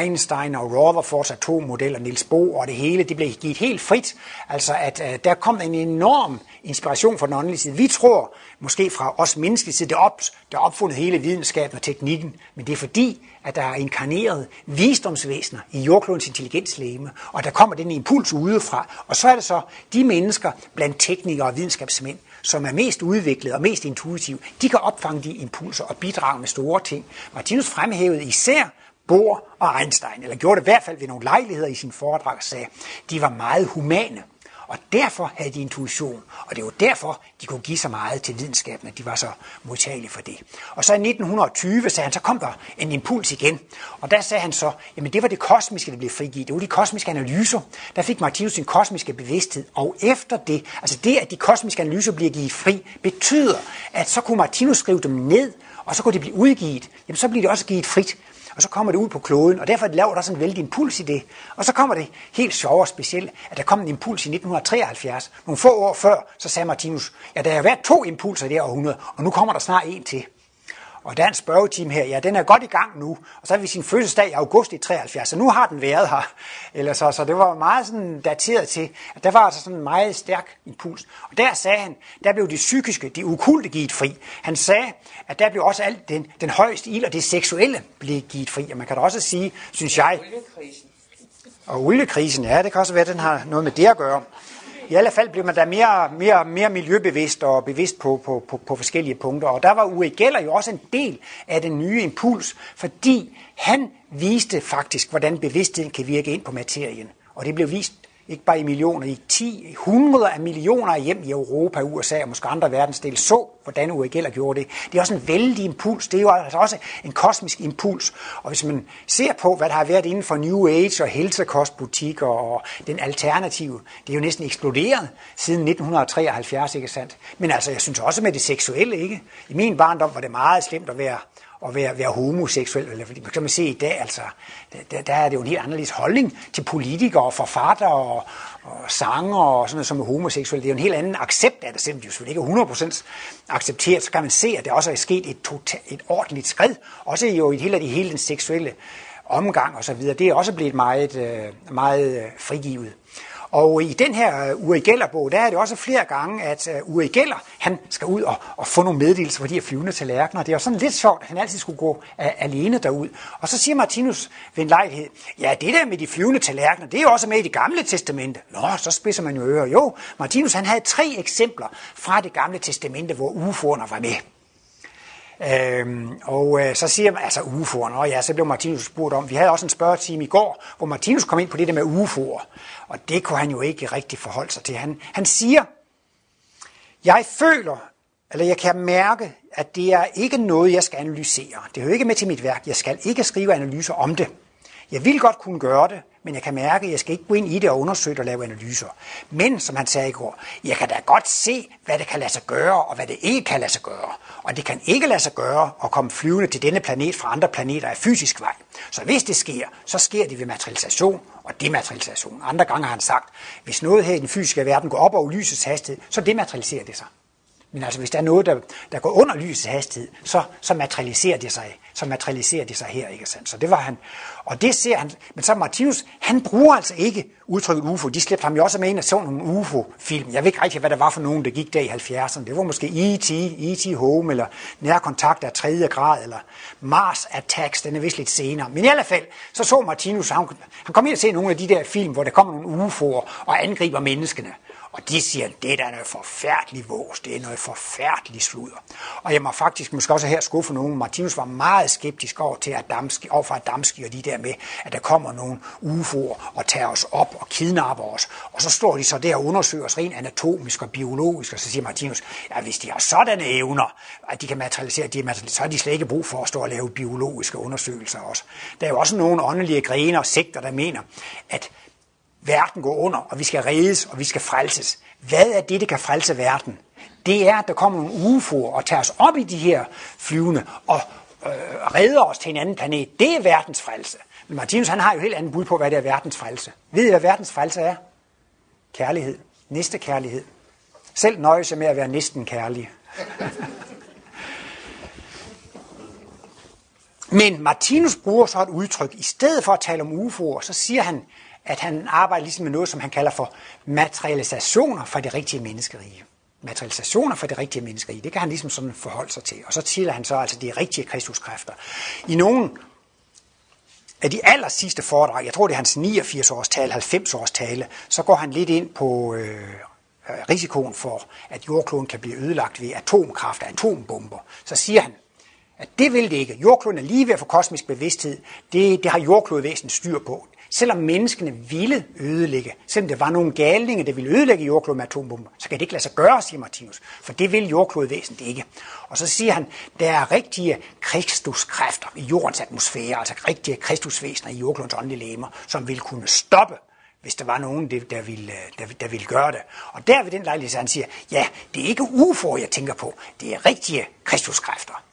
Einstein og Rutherfords atommodeller, Niels Bohr og det hele, det blev givet helt frit. Altså at uh, der kom en enorm inspiration fra den åndelige side. Vi tror, måske fra os menneskelige side, det er, op, der opfundet hele videnskaben og teknikken, men det er fordi, at der er inkarneret visdomsvæsener i jordklodens intelligenslæme, og der kommer den impuls udefra. Og så er det så de mennesker blandt teknikere og videnskabsmænd, som er mest udviklet og mest intuitive, de kan opfange de impulser og bidrage med store ting. Martinus fremhævede især Bohr og Einstein, eller gjorde det i hvert fald ved nogle lejligheder i sin foredrag, og sagde, de var meget humane. Og derfor havde de intuition, og det var derfor, de kunne give så meget til videnskaben, at de var så modtagelige for det. Og så i 1920 sagde han, så kom der en impuls igen. Og der sagde han så, jamen det var det kosmiske, der blev frigivet. Det var de kosmiske analyser. Der fik Martinus sin kosmiske bevidsthed. Og efter det, altså det, at de kosmiske analyser bliver givet fri, betyder, at så kunne Martinus skrive dem ned, og så kunne de blive udgivet. Jamen så bliver de også givet frit og så kommer det ud på kloden, og derfor laver der sådan en vældig impuls i det. Og så kommer det helt sjovt og specielt, at der kom en impuls i 1973. Nogle få år før, så sagde Martinus, ja, der har været to impulser i det århundrede, og nu kommer der snart en til. Og der er en spørgeteam her, ja, den er godt i gang nu. Og så har vi sin fødselsdag i august i 73, så nu har den været her. Eller så, så det var meget sådan dateret til, at der var altså sådan en meget stærk impuls. Og der sagde han, der blev det psykiske, det ukulte givet fri. Han sagde, at der blev også alt den, den højeste ild og det seksuelle blev givet fri. Og man kan da også sige, synes jeg... Og oliekrisen, ja, det kan også være, at den har noget med det at gøre. I alle fald blev man da mere, mere, mere miljøbevidst og bevidst på, på, på, på forskellige punkter. Og der var Uri Geller jo også en del af den nye impuls, fordi han viste faktisk, hvordan bevidstheden kan virke ind på materien. Og det blev vist ikke bare i millioner, i 10, hundrede af millioner af hjem i Europa, USA og måske andre verdensdele, så, hvordan Uri Geller gjorde det. Det er også en vældig impuls. Det er jo altså også en kosmisk impuls. Og hvis man ser på, hvad der har været inden for New Age og helsekostbutikker og den alternative, det er jo næsten eksploderet siden 1973, ikke sandt? Men altså, jeg synes også med det seksuelle, ikke? I min barndom var det meget slemt at være at være, være homoseksuel. Eller, fordi man kan man se i dag, altså, der, der er det jo en helt anderledes holdning til politikere og forfattere og, og sanger og sådan noget som er homoseksuelle. Det er jo en helt anden accept af det, selvom de jo selvfølgelig ikke er 100% accepteret, så kan man se, at der også er sket et, total, et ordentligt skridt, også jo i hele, det hele den seksuelle omgang og så videre. Det er også blevet meget, øh, meget øh, frigivet. Og i den her øh, Uri Geller-bog, der er det også flere gange, at øh, Uri Geller, han skal ud og, og få nogle meddelelser for de her flyvende tallerkener. Det er jo sådan lidt sjovt, at han altid skulle gå uh, alene derud. Og så siger Martinus ved en lejlighed, ja, det der med de flyvende tallerkener, det er jo også med i det gamle testamente. Nå, så spidser man jo ører. Jo, Martinus han havde tre eksempler fra det gamle testamente, hvor UFO'erne var med. Øhm, og øh, så siger man, altså UFO'er, og ja, så blev Martinus spurgt om, vi havde også en spørgetime i går, hvor Martinus kom ind på det der med UFO'er, og det kunne han jo ikke rigtig forholde sig til. Han, han siger, jeg føler, eller jeg kan mærke, at det er ikke noget, jeg skal analysere. Det hører ikke med til mit værk. Jeg skal ikke skrive analyser om det. Jeg vil godt kunne gøre det, men jeg kan mærke, at jeg skal ikke gå ind i det og undersøge det og lave analyser. Men, som han sagde i går, jeg kan da godt se, hvad det kan lade sig gøre, og hvad det ikke kan lade sig gøre. Og det kan ikke lade sig gøre at komme flyvende til denne planet fra andre planeter af fysisk vej. Så hvis det sker, så sker det ved materialisation og dematerialisation. Andre gange har han sagt, hvis noget her i den fysiske verden går op over lysets hastighed, så dematerialiserer det sig. Men altså, hvis der er noget, der, der går under lysets hastighed, så, så materialiserer det sig, så materialiserer det sig her, ikke sandt? Så det var han. Og det ser han, men så Martinus, han bruger altså ikke udtrykket UFO. De slæbte ham jo også med ind og så nogle UFO-film. Jeg ved ikke rigtig, hvad der var for nogen, der gik der i 70'erne. Det var måske E.T., E.T. Home, eller Nærkontakt af tredje grad, eller Mars Attacks, den er vist lidt senere. Men i hvert fald, så så Martinus, han, han kom ind og se nogle af de der film, hvor der kommer nogle UFO'er og angriber menneskene. Og de siger, det der er noget forfærdeligt vås, det er noget forfærdeligt sludder. Og jeg må faktisk måske også her skuffe nogen. Martinus var meget skeptisk over, til Adamski, over for Adamski og de der med, at der kommer nogle UFO'er og tager os op og kidnapper os. Og så står de så der og undersøger os rent anatomisk og biologisk, og så siger Martinus, ja, hvis de har sådanne evner, at de kan materialisere, de så har de slet ikke brug for at stå og lave biologiske undersøgelser også. Der er jo også nogle åndelige grene og sekter, der mener, at verden går under, og vi skal reddes, og vi skal frelses. Hvad er det, der kan frelse verden? Det er, at der kommer nogle UFO'er og tager os op i de her flyvende og øh, redder os til en anden planet. Det er verdens frelse. Men Martinus han har jo helt andet bud på, hvad det er verdens frelse. Ved I, hvad verdens frelse er? Kærlighed. Næste kærlighed. Selv nøje sig med at være næsten kærlig. Men Martinus bruger så et udtryk. I stedet for at tale om UFO'er, så siger han, at han arbejder ligesom med noget, som han kalder for materialisationer fra det rigtige menneskerige. materialisationer for det rigtige menneskerige, Det kan han ligesom sådan forholde sig til. Og så siger han så altså de rigtige kristuskræfter. I nogle af de aller sidste foredrag, jeg tror det er hans 89 års tale, 90 års tale, så går han lidt ind på øh, risikoen for, at jordkloden kan blive ødelagt ved atomkraft og atombomber. Så siger han, at det vil det ikke. Jordkloden er lige ved at få kosmisk bevidsthed. Det, det har jordklodvæsenet styr på. Selvom menneskene ville ødelægge, selvom det var nogle galninge, der ville ødelægge jordkloden med atombomber, så kan det ikke lade sig gøre, siger Martinus, for det vil jordklodvæsen det ikke. Og så siger han, der er rigtige kristuskræfter i jordens atmosfære, altså rigtige kristusvæsener i jordklodens åndelige lemmer, som vil kunne stoppe hvis der var nogen, der ville, der, der ville gøre det. Og der ved den lejlighed, så han siger, ja, det er ikke UFO'er, jeg tænker på, det er rigtige kristuskræfter.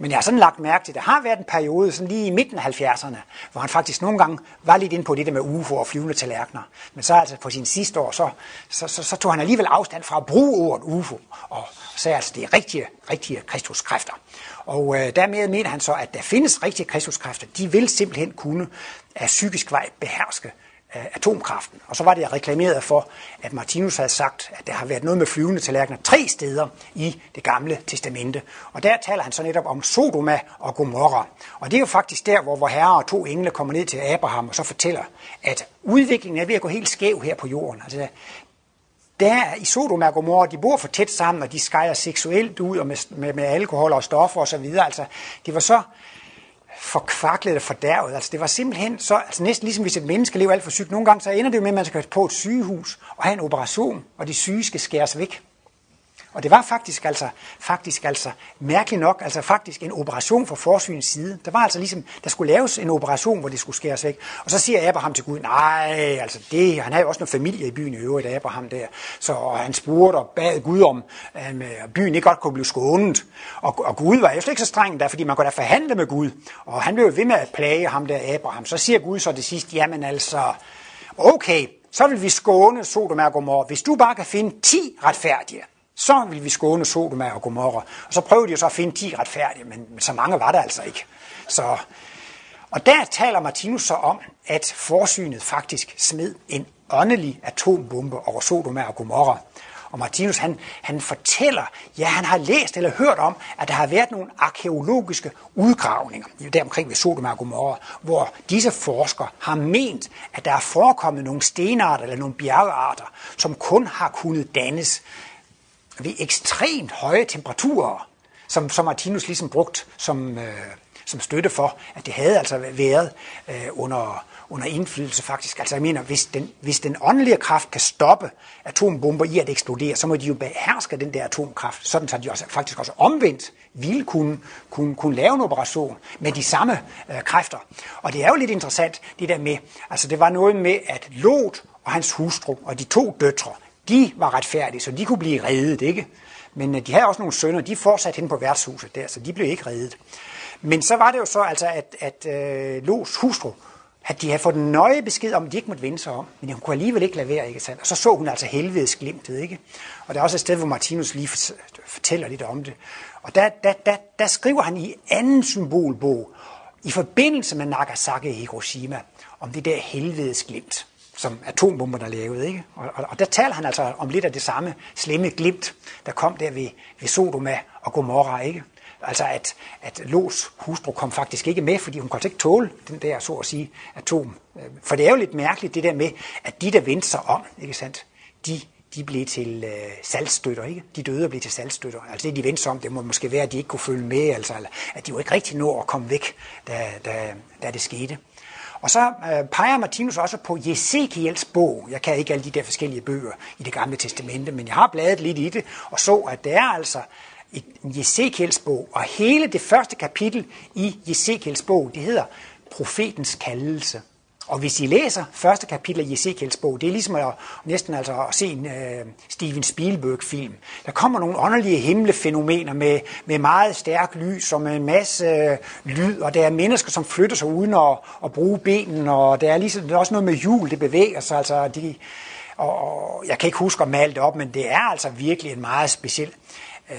Men jeg har sådan lagt mærke til, at der har været en periode, sådan lige i midten af 70'erne, hvor han faktisk nogle gange var lidt inde på det der med UFO og flyvende tallerkener. Men så altså på sin sidste år, så, så, så, så tog han alligevel afstand fra at bruge ordet UFO, og sagde altså, det er rigtige, rigtige kristuskræfter. Og øh, dermed mener han så, at der findes rigtige kristuskræfter. De vil simpelthen kunne af psykisk vej beherske atomkraften. Og så var det, jeg reklamerede for, at Martinus havde sagt, at der har været noget med flyvende tallerkener tre steder i det gamle testamente. Og der taler han så netop om Sodoma og Gomorra. Og det er jo faktisk der, hvor vor herre og to engle kommer ned til Abraham og så fortæller, at udviklingen er ved at gå helt skæv her på jorden. Altså, der i Sodoma og Gomorra, de bor for tæt sammen, og de skejer seksuelt ud og med, med, med alkohol og stoffer osv. Altså, det var så forkvaklet eller fordærvet. Altså, det var simpelthen så, altså næsten ligesom hvis et menneske lever alt for sygt. Nogle gange så ender det jo med, at man skal på et sygehus og have en operation, og de syge skal skæres væk. Og det var faktisk altså, faktisk altså mærkeligt nok, altså faktisk en operation fra forsynets side. Der var altså ligesom, der skulle laves en operation, hvor det skulle skæres væk. Og så siger Abraham til Gud, nej, altså det, han havde jo også noget familie i byen i øvrigt, Abraham der. Så han spurgte og bad Gud om, øh, at byen ikke godt kunne blive skånet. Og, og Gud var jo slet ikke så streng der, fordi man kunne da forhandle med Gud. Og han blev jo ved med at plage ham der, Abraham. Så siger Gud så det sidste, jamen altså, okay, så vil vi skåne Sodom og Gomorra, hvis du bare kan finde 10 retfærdige så vil vi skåne Sodoma og Gomorra. Og så prøvede de jo så at finde 10 retfærdige, men så mange var der altså ikke. Så, og der taler Martinus så om, at forsynet faktisk smed en åndelig atombombe over Sodoma og Gomorra. Og Martinus han, han fortæller, ja han har læst eller hørt om, at der har været nogle arkeologiske udgravninger der omkring ved Sodoma og Gomorra, hvor disse forskere har ment, at der er forekommet nogle stenarter eller nogle bjergearter, som kun har kunnet dannes ved ekstremt høje temperaturer, som, som Martinus ligesom brugt som, øh, som støtte for, at det havde altså været øh, under, under indflydelse faktisk. Altså jeg mener, hvis den, hvis den åndelige kraft kan stoppe atombomber i at eksplodere, så må de jo beherske den der atomkraft, sådan så de også, faktisk også omvendt ville kunne, kunne, kunne lave en operation med de samme øh, kræfter. Og det er jo lidt interessant, det der med, altså det var noget med, at Lot og hans hustru og de to døtre, de var retfærdige, så de kunne blive reddet, ikke? Men øh, de havde også nogle sønner, de fortsatte hen på værtshuset der, så de blev ikke reddet. Men så var det jo så altså, at, at øh, Los hustru, at de havde fået nøje besked om, at de ikke måtte vende sig om, men hun kunne alligevel ikke lade være, ikke sandt? Og så så hun altså helvedes glimtet, ikke? Og der er også et sted, hvor Martinus lige fortæller lidt om det. Og der, der, der, der skriver han i anden symbolbog, i forbindelse med Nagasaki i Hiroshima, om det der helvedes glimt som atombomber, der lavede. Ikke? Og, og, og der taler han altså om lidt af det samme slemme glimt, der kom der ved, ved Sodoma og Gomorra. Ikke? Altså at, at Los hustru kom faktisk ikke med, fordi hun kunne altså ikke tåle den der, så at sige, atom. For det er jo lidt mærkeligt det der med, at de, der vendte sig om, ikke sandt, de, de blev til øh, salgstøtter, ikke? De døde og blev til salgstøtter. Altså det, de vendte sig om, det må måske være, at de ikke kunne følge med, altså, at de jo ikke rigtig nå at komme væk, da, da, da det skete. Og så øh, peger Martinus også på Jesekiels bog. Jeg kan ikke alle de der forskellige bøger i det gamle testamente, men jeg har bladet lidt i det, og så, at det er altså en Jesekiels bog. Og hele det første kapitel i Jesekiels bog, det hedder Profetens kaldelse. Og hvis I læser første kapitel af Jesekiels bog, det er ligesom at, næsten altså at se en øh, Steven Spielberg-film. Der kommer nogle underlige himmelfænomener med, med meget stærk lys og med en masse øh, lyd, og der er mennesker, som flytter sig uden at, at bruge benen, og der er, ligesom, der er også noget med hjul, det bevæger sig. Altså, de, og og jeg kan ikke huske at male det op, men det er altså virkelig en meget speciel øh,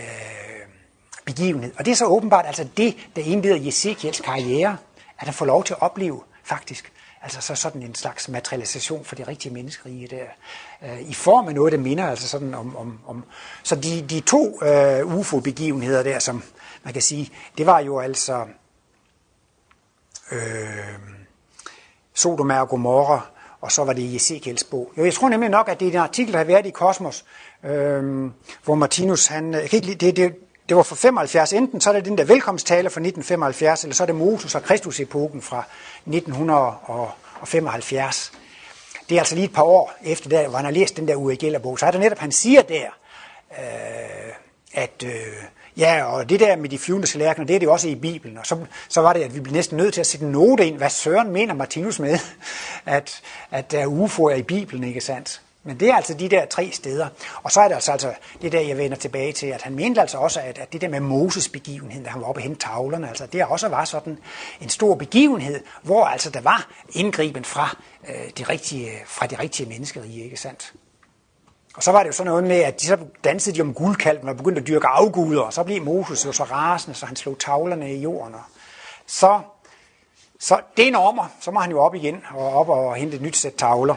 begivenhed. Og det er så åbenbart altså det, der indleder Jesekiels karriere, at han får lov til at opleve faktisk Altså så sådan en slags materialisation for det rigtige menneskerige der. Øh, I form af noget, der minder altså sådan om... om, om så de, de to øh, UFO-begivenheder der, som man kan sige, det var jo altså øh, Sodom og Gomorra, og så var det i Ezekiels bog. Jo, jeg tror nemlig nok, at det er en artikel, der har været i Kosmos, øh, hvor Martinus, han, jeg kan ikke lide, det, det, det var fra 75, enten så er det den der velkomsttale fra 1975, eller så er det Moses og Kristus-epoken fra 1975. Det er altså lige et par år efter, der, hvor han har læst den der Uri Geller-bog, så er det netop, han siger der, øh, at øh, ja, og det der med de flyvende tallerkener, det er det jo også i Bibelen. Og så, så var det, at vi blev næsten nødt til at sætte en note ind, hvad Søren mener Martinus med, at, at der UFO'er i Bibelen, ikke sandt? Men det er altså de der tre steder. Og så er det altså, altså det der, jeg vender tilbage til, at han mente altså også, at, at det der med Moses begivenhed, da han var oppe og hente tavlerne, altså det også var sådan en stor begivenhed, hvor altså der var indgriben fra, øh, de, rigtige, fra de rigtige menneskerige, ikke sandt? Og så var det jo sådan noget med, at de så dansede de om guldkalven og begyndte at dyrke afguder, og så blev Moses jo så rasende, så han slog tavlerne i jorden. Og så, så det er en ommer, så må han jo op igen og op og hente et nyt sæt tavler.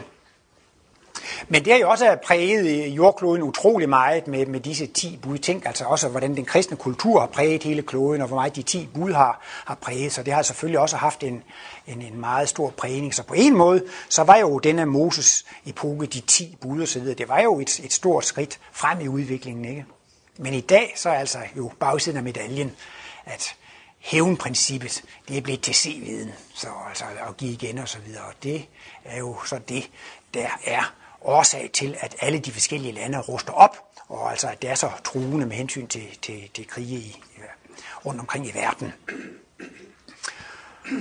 Men det har jo også præget øh, jordkloden utrolig meget med, med disse ti bud. Tænk altså også, hvordan den kristne kultur har præget hele kloden, og hvor meget de ti bud har, har præget. Så det har selvfølgelig også haft en, en, en meget stor prægning. Så på en måde, så var jo denne Moses-epoke, de ti bud og så videre, det var jo et, et stort skridt frem i udviklingen. Ikke? Men i dag, så er altså jo bagsiden af medaljen, at hævnprincippet, det er blevet til C-viden, så altså at give igen og så videre. Og det er jo så det, der er årsag til, at alle de forskellige lande ruster op, og altså at det er så truende med hensyn til, til, til krige i, rundt omkring i verden.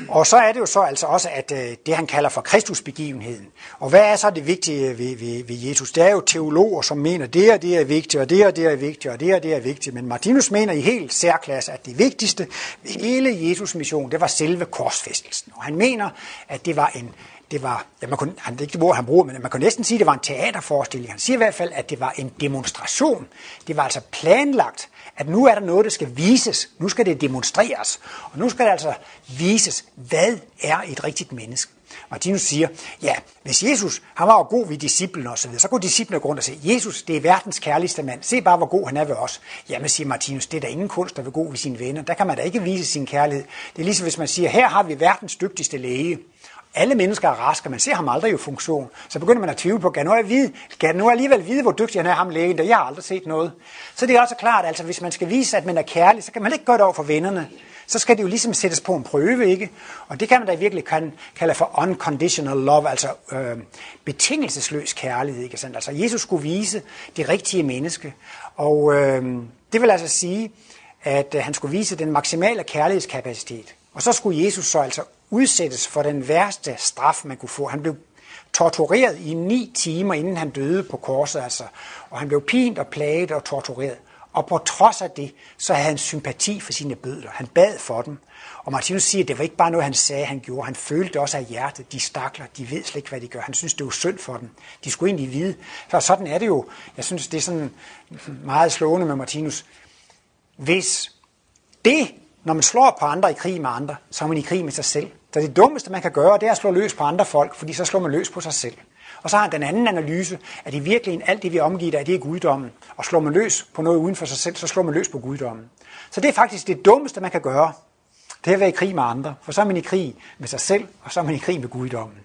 Og så er det jo så altså også, at øh, det han kalder for Kristusbegivenheden. Og hvad er så det vigtige ved, ved, ved Jesus? Det er jo teologer, som mener, at det og det er vigtigt, og det og det er vigtigt, og det og det er vigtigt. Men Martinus mener i helt særklasse, at det vigtigste ved hele Jesus mission, det var selve korsfæstelsen. Og han mener, at det var en det var, ja, man kunne, han, det er ikke det ord, han bruger, men man kunne næsten sige, at det var en teaterforestilling. Han siger i hvert fald, at det var en demonstration. Det var altså planlagt, at nu er der noget, der skal vises. Nu skal det demonstreres. Og nu skal det altså vises, hvad er et rigtigt menneske. Martinus siger, ja, hvis Jesus, han var jo god ved disciplen og så videre, så kunne disciplene gå rundt og sige, Jesus, det er verdens kærligste mand. Se bare, hvor god han er ved os. Jamen, siger Martinus, det er der ingen kunst, der vil god ved sine venner. Der kan man da ikke vise sin kærlighed. Det er ligesom, hvis man siger, her har vi verdens dygtigste læge. Alle mennesker er raske, man ser ham aldrig i funktion. Så begynder man at tvivle på, kan nu, vide, kan nu alligevel vide, hvor dygtig han er, ham lægen, der jeg har aldrig set noget. Så det er også klart, altså hvis man skal vise, at man er kærlig, så kan man ikke gøre det over for vennerne. Så skal det jo ligesom sættes på en prøve, ikke? Og det kan man da virkelig kan, kalde for unconditional love, altså øh, betingelsesløs kærlighed, ikke sandt? Altså Jesus skulle vise det rigtige menneske. Og øh, det vil altså sige, at øh, han skulle vise den maksimale kærlighedskapacitet. Og så skulle Jesus så altså udsættes for den værste straf, man kunne få. Han blev tortureret i ni timer, inden han døde på korset, altså. Og han blev pint og plaget og tortureret. Og på trods af det, så havde han sympati for sine bødler. Han bad for dem. Og Martinus siger, at det var ikke bare noget, han sagde, han gjorde. Han følte også af hjertet. De stakler, de ved slet ikke, hvad de gør. Han synes, det var synd for dem. De skulle egentlig vide. For sådan er det jo. Jeg synes, det er sådan meget slående med Martinus. Hvis det, når man slår på andre i krig med andre, så er man i krig med sig selv. Så det dummeste, man kan gøre, det er at slå løs på andre folk, fordi så slår man løs på sig selv. Og så har han den anden analyse, at i virkeligheden alt det, vi omgiver af, det er guddommen. Og slår man løs på noget uden for sig selv, så slår man løs på guddommen. Så det er faktisk det dummeste, man kan gøre. Det er at være i krig med andre. For så er man i krig med sig selv, og så er man i krig med guddommen.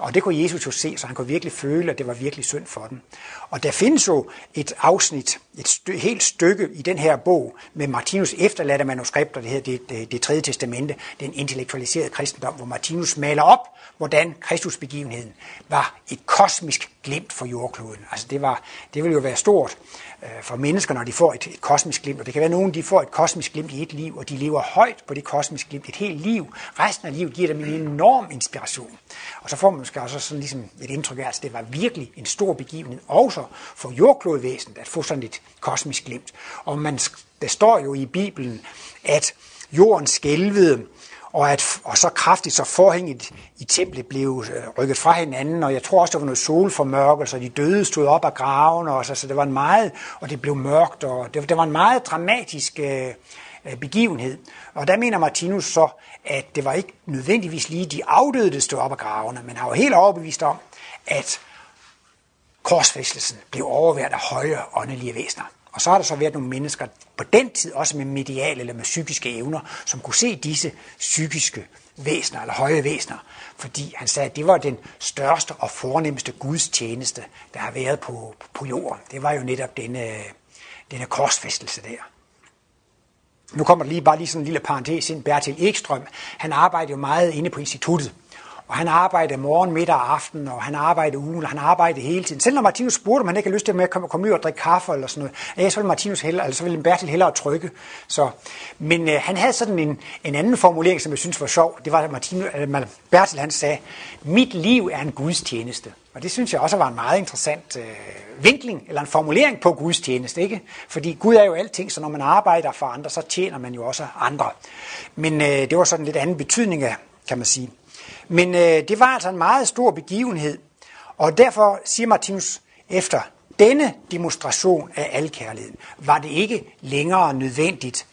Og det kunne Jesus jo se, så han kunne virkelig føle, at det var virkelig synd for den. Og der findes jo et afsnit, et stø, helt stykke i den her bog, med Martinus efterladte manuskripter, det hedder det, det, det tredje testamente, den intellektualiserede kristendom, hvor Martinus maler op, hvordan Kristusbegivenheden var et kosmisk glimt for jordkloden. Altså det, var, det ville jo være stort øh, for mennesker, når de får et, et kosmisk glimt. Og det kan være, nogen de får et kosmisk glimt i et liv, og de lever højt på det kosmiske glimt et helt liv. Resten af livet giver dem en enorm inspiration. Og så får man måske også sådan ligesom et indtryk af, at det var virkelig en stor begivenhed, også for jordklodvæsenet, at få sådan et kosmisk glimt. Og man, der står jo i Bibelen, at jorden skælvede, og, at, og så kraftigt, så forhænget i templet blev øh, rykket fra hinanden, og jeg tror også, der var noget solformørkelse, og de døde stod op af graven, og så, så det var en meget, og det blev mørkt, og det, det var en meget dramatisk øh, øh, begivenhed. Og der mener Martinus så, at det var ikke nødvendigvis lige de afdøde, der stod op af gravene, men han var helt overbevist om, at korsfæstelsen blev overværet af høje åndelige væsener. Og så har der så været nogle mennesker på den tid, også med mediale eller med psykiske evner, som kunne se disse psykiske væsener eller høje væsener, fordi han sagde, at det var den største og fornemmeste gudstjeneste, der har været på, på jorden. Det var jo netop denne, denne korsfæstelse der. Nu kommer der lige bare lige sådan en lille parentes ind. Bertil Ekstrøm, han arbejder jo meget inde på instituttet. Og han arbejder morgen, middag og aften, og han arbejder ugen, og han arbejder hele tiden. Selv når Martinus spurgte, om han ikke havde lyst til at komme, komme ud og drikke kaffe eller sådan noget, ja, så ville Martinus hellere, altså så ville Bertil hellere trykke. Så, men øh, han havde sådan en, en anden formulering, som jeg synes var sjov. Det var, at Martinus, øh, Bertil han sagde, mit liv er en gudstjeneste. Og det synes jeg også var en meget interessant øh, vinkling, eller en formulering på gudstjeneste, ikke? Fordi Gud er jo alting, så når man arbejder for andre, så tjener man jo også andre. Men øh, det var sådan lidt anden betydning af, kan man sige. Men øh, det var altså en meget stor begivenhed, og derfor siger Martinus, efter denne demonstration af alkærligheden, var det ikke længere nødvendigt,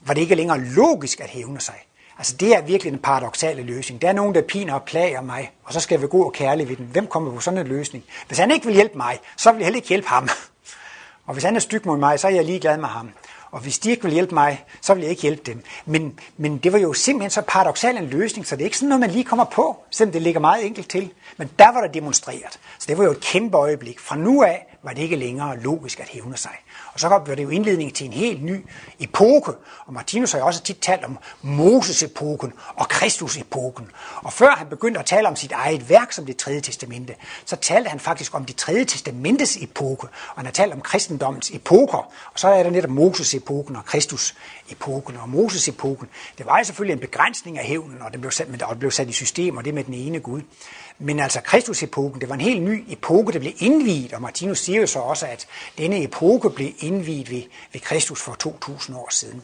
var det ikke længere logisk at hævne sig. Altså det er virkelig en paradoxale løsning. Der er nogen, der piner og plager mig, og så skal jeg være god og kærlig ved den. Hvem kommer på sådan en løsning? Hvis han ikke vil hjælpe mig, så vil jeg heller ikke hjælpe ham. Og hvis han er styg mod mig, så er jeg ligeglad med ham. Og hvis de ikke vil hjælpe mig, så vil jeg ikke hjælpe dem. Men, men det var jo simpelthen så paradoxal en løsning, så det er ikke sådan noget, man lige kommer på, selvom det ligger meget enkelt til. Men der var der demonstreret. Så det var jo et kæmpe øjeblik. Fra nu af var det ikke længere logisk at hævne sig. Og så blev det jo indledning til en helt ny epoke. Og Martinus har jo også tit talt om Moses-epoken og Kristus-epoken. Og før han begyndte at tale om sit eget værk som det tredje testamente, så talte han faktisk om det tredje testamentes epoke. Og han har talt om kristendommens epoker. Og så er der netop Moses-epoken og Kristus-epoken. Og Moses-epoken, det var jo selvfølgelig en begrænsning af hævnen, og det blev sat, og det blev sat i system, og det med den ene Gud. Men altså Kristus-epoken, det var en helt ny epoke, der blev indviet, og Martinus siger jo så også, at denne epoke blev indviet ved, ved Kristus for 2000 år siden.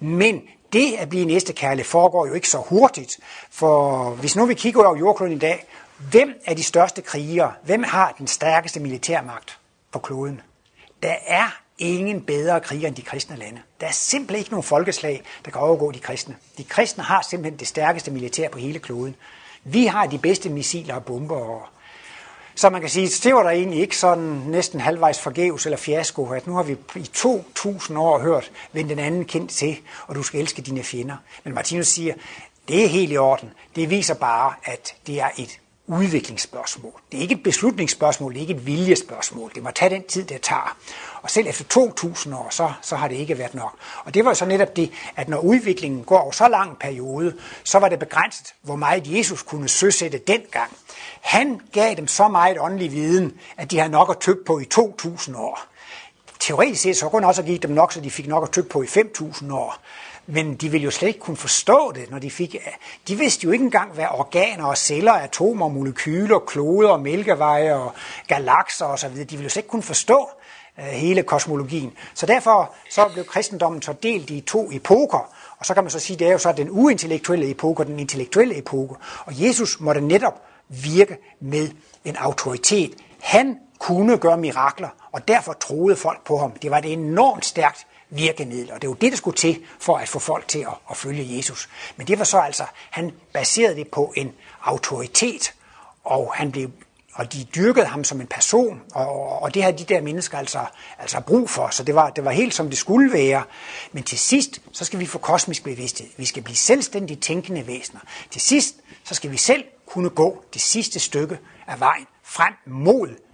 Men det at blive næste kærle foregår jo ikke så hurtigt, for hvis nu vi kigger over jordkloden i dag, hvem er de største krigere? Hvem har den stærkeste militærmagt på kloden? Der er ingen bedre kriger end de kristne lande. Der er simpelthen ikke nogen folkeslag, der kan overgå de kristne. De kristne har simpelthen det stærkeste militær på hele kloden. Vi har de bedste missiler og bomber. Og så man kan sige, det var der egentlig ikke sådan næsten halvvejs forgæves eller fiasko, at nu har vi i 2000 år hørt, vend den anden kendt til, og du skal elske dine fjender. Men Martinus siger, det er helt i orden. Det viser bare, at det er et udviklingsspørgsmål. Det er ikke et beslutningsspørgsmål, det er ikke et viljespørgsmål. Det må tage den tid, det tager. Og selv efter 2000 år, så, så har det ikke været nok. Og det var så netop det, at når udviklingen går over så lang periode, så var det begrænset, hvor meget Jesus kunne søsætte dengang. Han gav dem så meget åndelig viden, at de har nok at tykke på i 2000 år. Teoretisk set så kunne han også give dem nok, så de fik nok at tykke på i 5000 år. Men de ville jo slet ikke kunne forstå det, når de fik... Øh, de vidste jo ikke engang, hvad organer og celler, atomer, molekyler, kloder, mælkeveje og galakser osv., de ville jo slet ikke kunne forstå øh, hele kosmologien. Så derfor så blev kristendommen så delt i to epoker, og så kan man så sige, at det er jo så den uintellektuelle epoke og den intellektuelle epoke. Og Jesus måtte netop virke med en autoritet. Han kunne gøre mirakler, og derfor troede folk på ham. Det var et enormt stærkt virkemiddel, og det var det, der skulle til for at få folk til at, at følge Jesus. Men det var så altså, han baserede det på en autoritet, og han blev og de dyrkede ham som en person, og, og det havde de der mennesker altså, altså brug for, så det var, det var helt som det skulle være. Men til sidst, så skal vi få kosmisk bevidsthed. Vi skal blive selvstændige tænkende væsener. Til sidst, så skal vi selv kunne gå det sidste stykke af vejen frem mod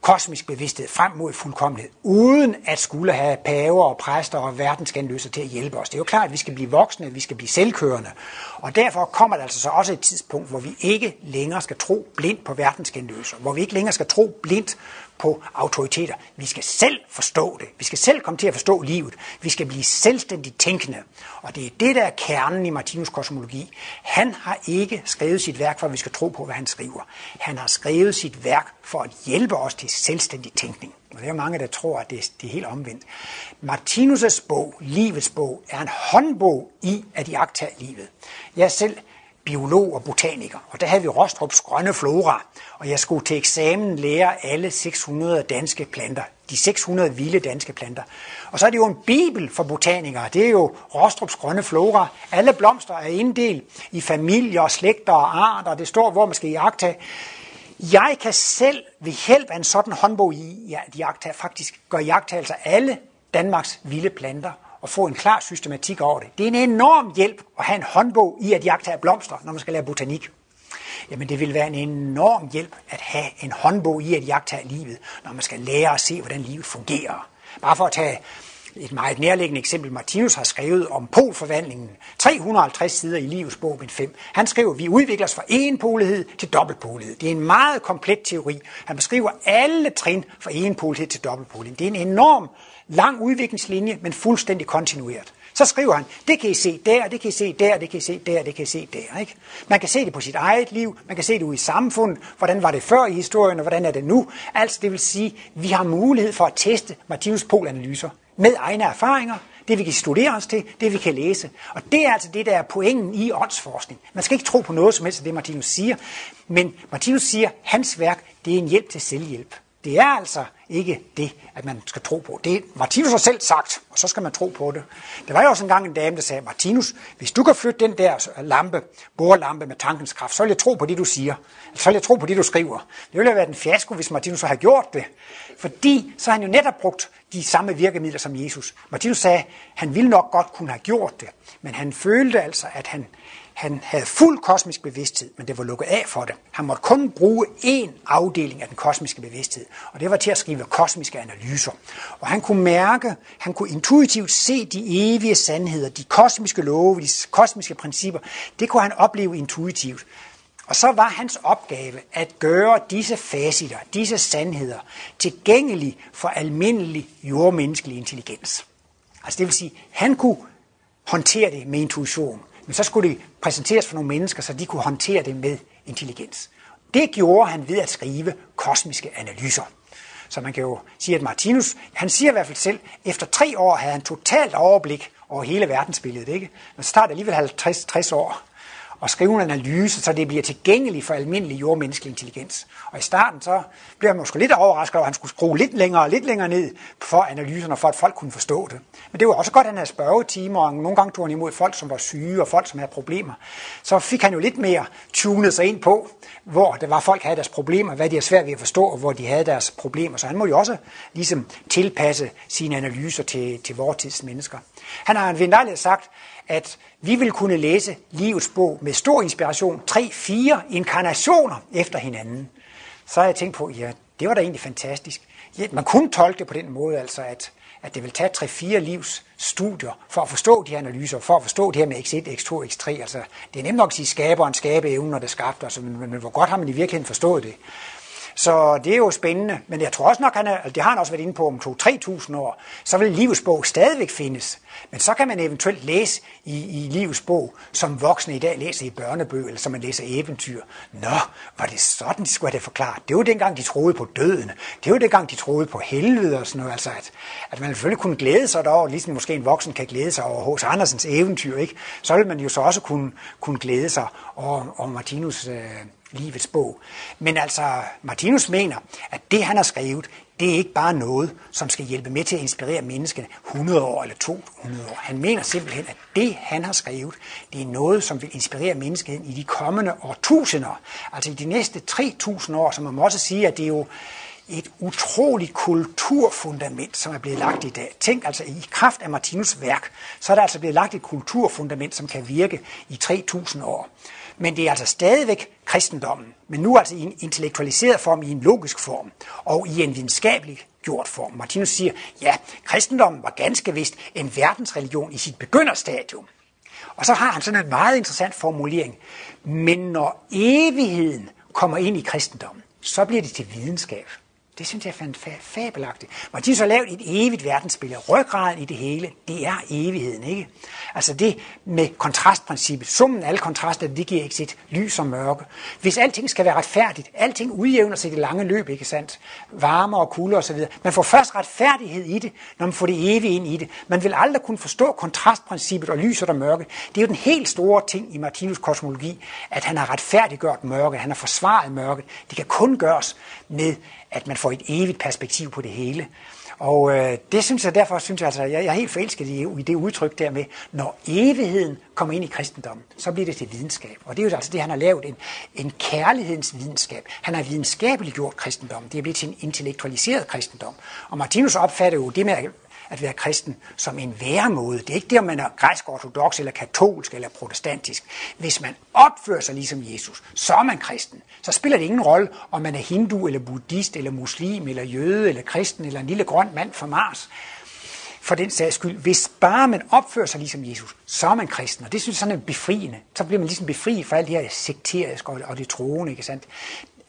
kosmisk bevidsthed frem mod fuldkommenhed, uden at skulle have paver og præster og verdensgenløser til at hjælpe os. Det er jo klart, at vi skal blive voksne, at vi skal blive selvkørende. Og derfor kommer der altså så også et tidspunkt, hvor vi ikke længere skal tro blindt på verdensgenløser, hvor vi ikke længere skal tro blindt på autoriteter. Vi skal selv forstå det. Vi skal selv komme til at forstå livet. Vi skal blive selvstændigt tænkende. Og det er det, der er kernen i Martinus kosmologi. Han har ikke skrevet sit værk, for at vi skal tro på, hvad han skriver. Han har skrevet sit værk for at hjælpe os til selvstændig tænkning. Og det er mange, der tror, at det er, det er helt omvendt. Martinus' bog, Livets bog, er en håndbog i at iagtage livet. Jeg selv biolog og botaniker, og der havde vi Rostrups grønne flora, og jeg skulle til eksamen lære alle 600 danske planter. de 600 vilde danske planter. Og så er det jo en bibel for botanikere. Det er jo Rostrups grønne flora. Alle blomster er inddelt i familier, slægter og arter. Det står, hvor man skal jagte. Jeg kan selv ved hjælp af en sådan håndbog i at jagtage, faktisk gøre jagttagelser alle Danmarks vilde planter og få en klar systematik over det. Det er en enorm hjælp at have en håndbog i at jagtage blomster, når man skal lære botanik. Jamen det vil være en enorm hjælp at have en håndbog i at jagte af livet, når man skal lære at se, hvordan livet fungerer. Bare for at tage et meget nærliggende eksempel, Martinus har skrevet om polforvandlingen. 350 sider i livets bog, bind 5. Han skriver, vi udvikler os fra enpolighed til dobbeltpolighed. Det er en meget komplet teori. Han beskriver alle trin fra enpolighed til dobbeltpolighed. Det er en enorm lang udviklingslinje, men fuldstændig kontinueret. Så skriver han, det kan I se der, det kan I se der, det kan I se der, det kan I se der. Ikke? Man kan se det på sit eget liv, man kan se det ude i samfundet, hvordan var det før i historien, og hvordan er det nu. Altså det vil sige, vi har mulighed for at teste Martinus polanalyser med egne erfaringer, det vi kan studere os til, det vi kan læse. Og det er altså det, der er pointen i åndsforskning. Man skal ikke tro på noget som helst af det, Martinus siger, men Martinus siger, at hans værk, det er en hjælp til selvhjælp. Det er altså ikke det, at man skal tro på. Det Martinus har selv sagt, og så skal man tro på det. Der var jo også engang en dame, der sagde, Martinus, hvis du kan flytte den der øh, lampe, borelampe med tankens kraft, så vil jeg tro på det, du siger. Altså, så vil jeg tro på det, du skriver. Det ville have været en fiasko, hvis Martinus havde gjort det. Fordi så har han jo netop brugt de samme virkemidler som Jesus. Martinus sagde, han ville nok godt kunne have gjort det, men han følte altså, at han han havde fuld kosmisk bevidsthed, men det var lukket af for det. Han måtte kun bruge én afdeling af den kosmiske bevidsthed, og det var til at skrive kosmiske analyser. Og han kunne mærke, han kunne intuitivt se de evige sandheder, de kosmiske love, de kosmiske principper. Det kunne han opleve intuitivt. Og så var hans opgave at gøre disse facitter, disse sandheder, tilgængelige for almindelig jordmenneskelig intelligens. Altså det vil sige, han kunne håndtere det med intuition. Men så skulle det præsenteres for nogle mennesker, så de kunne håndtere det med intelligens. Det gjorde han ved at skrive kosmiske analyser. Så man kan jo sige, at Martinus, han siger i hvert fald selv, efter tre år havde han totalt overblik over hele verdensbilledet. Ikke? Men så tager det alligevel 50, 60 år og skrive en analyse, så det bliver tilgængeligt for almindelig jordmenneskelig intelligens. Og i starten så blev han måske lidt overrasket over, at han skulle skrue lidt længere og lidt længere ned for analyserne, for at folk kunne forstå det. Men det var også godt, at han havde spørgetimer, og nogle gange tog han imod folk, som var syge og folk, som havde problemer. Så fik han jo lidt mere tunet sig ind på, hvor det var, folk havde deres problemer, hvad de er svært ved at forstå, og hvor de havde deres problemer. Så han må jo også ligesom tilpasse sine analyser til, til vores tids mennesker. Han har en sagt, at vi vil kunne læse livets bog med stor inspiration, tre, fire inkarnationer efter hinanden. Så har jeg tænkt på, ja, det var da egentlig fantastisk. Ja, man kunne tolke det på den måde, altså at, at det vil tage tre, fire livs studier for at forstå de her analyser, for at forstå det her med x1, x2, x3. Altså, det er nemt nok at sige skaberen, skabe evnen, når det skabte, altså, men, men, men hvor godt har man i virkeligheden forstået det? Så det er jo spændende, men jeg tror også nok, han er, altså, det har han også været inde på om 2-3.000 år, så vil livets bog stadigvæk findes. Men så kan man eventuelt læse i, i livets bog, som voksne i dag læser i børnebøger, eller som man læser eventyr. Nå, var det sådan, de skulle have det forklaret? Det var dengang, de troede på døden. Det var dengang, de troede på helvede og sådan noget. Altså, at, at man selvfølgelig kunne glæde sig derover, ligesom måske en voksen kan glæde sig over H.C. Andersens eventyr, ikke? Så vil man jo så også kunne, kunne glæde sig over, over Martinus øh, livets bog. Men altså, Martinus mener, at det, han har skrevet, det er ikke bare noget, som skal hjælpe med til at inspirere menneskene 100 år eller 200 år. Han mener simpelthen, at det, han har skrevet, det er noget, som vil inspirere menneskeheden i de kommende årtusinder. Altså i de næste 3000 år, som man må også sige, at det er jo et utroligt kulturfundament, som er blevet lagt i dag. Tænk altså, i kraft af Martinus værk, så er der altså blevet lagt et kulturfundament, som kan virke i 3000 år. Men det er altså stadigvæk kristendommen, men nu altså i en intellektualiseret form, i en logisk form, og i en videnskabelig gjort form. Martinus siger, ja, kristendommen var ganske vist en verdensreligion i sit begynderstadium. Og så har han sådan en meget interessant formulering. Men når evigheden kommer ind i kristendommen, så bliver det til videnskab. Det synes jeg fandt fabelagtigt. Hvor de så lavet et evigt verdensbillede. Ryggraden i det hele, det er evigheden, ikke? Altså det med kontrastprincippet. Summen af alle kontraster, det giver ikke sit lys og mørke. Hvis alting skal være retfærdigt, alting udjævner sig i det lange løb, ikke sandt? Varme og kulde og så videre. Man får først retfærdighed i det, når man får det evige ind i det. Man vil aldrig kunne forstå kontrastprincippet og lyset og mørke. Det er jo den helt store ting i Martinus kosmologi, at han har retfærdiggjort mørke, han har forsvaret mørket. Det kan kun gøres med, at man får et evigt perspektiv på det hele. Og øh, det synes jeg, derfor synes jeg altså, jeg, jeg er helt forelsket i, i det udtryk der med, når evigheden kommer ind i kristendommen, så bliver det til videnskab. Og det er jo altså det, han har lavet, en, en kærlighedens videnskab. Han har videnskabeligt gjort kristendommen. Det er blevet til en intellektualiseret kristendom. Og Martinus opfatter jo det med at være kristen som en væremåde. Det er ikke det, om man er græsk ortodox eller katolsk eller protestantisk. Hvis man opfører sig ligesom Jesus, så er man kristen. Så spiller det ingen rolle, om man er hindu eller buddhist eller muslim eller jøde eller kristen eller en lille grøn mand fra Mars. For den sags skyld, hvis bare man opfører sig ligesom Jesus, så er man kristen, og det synes jeg sådan er befriende. Så bliver man ligesom befriet fra alt det her sekteriske og det troende, ikke sandt?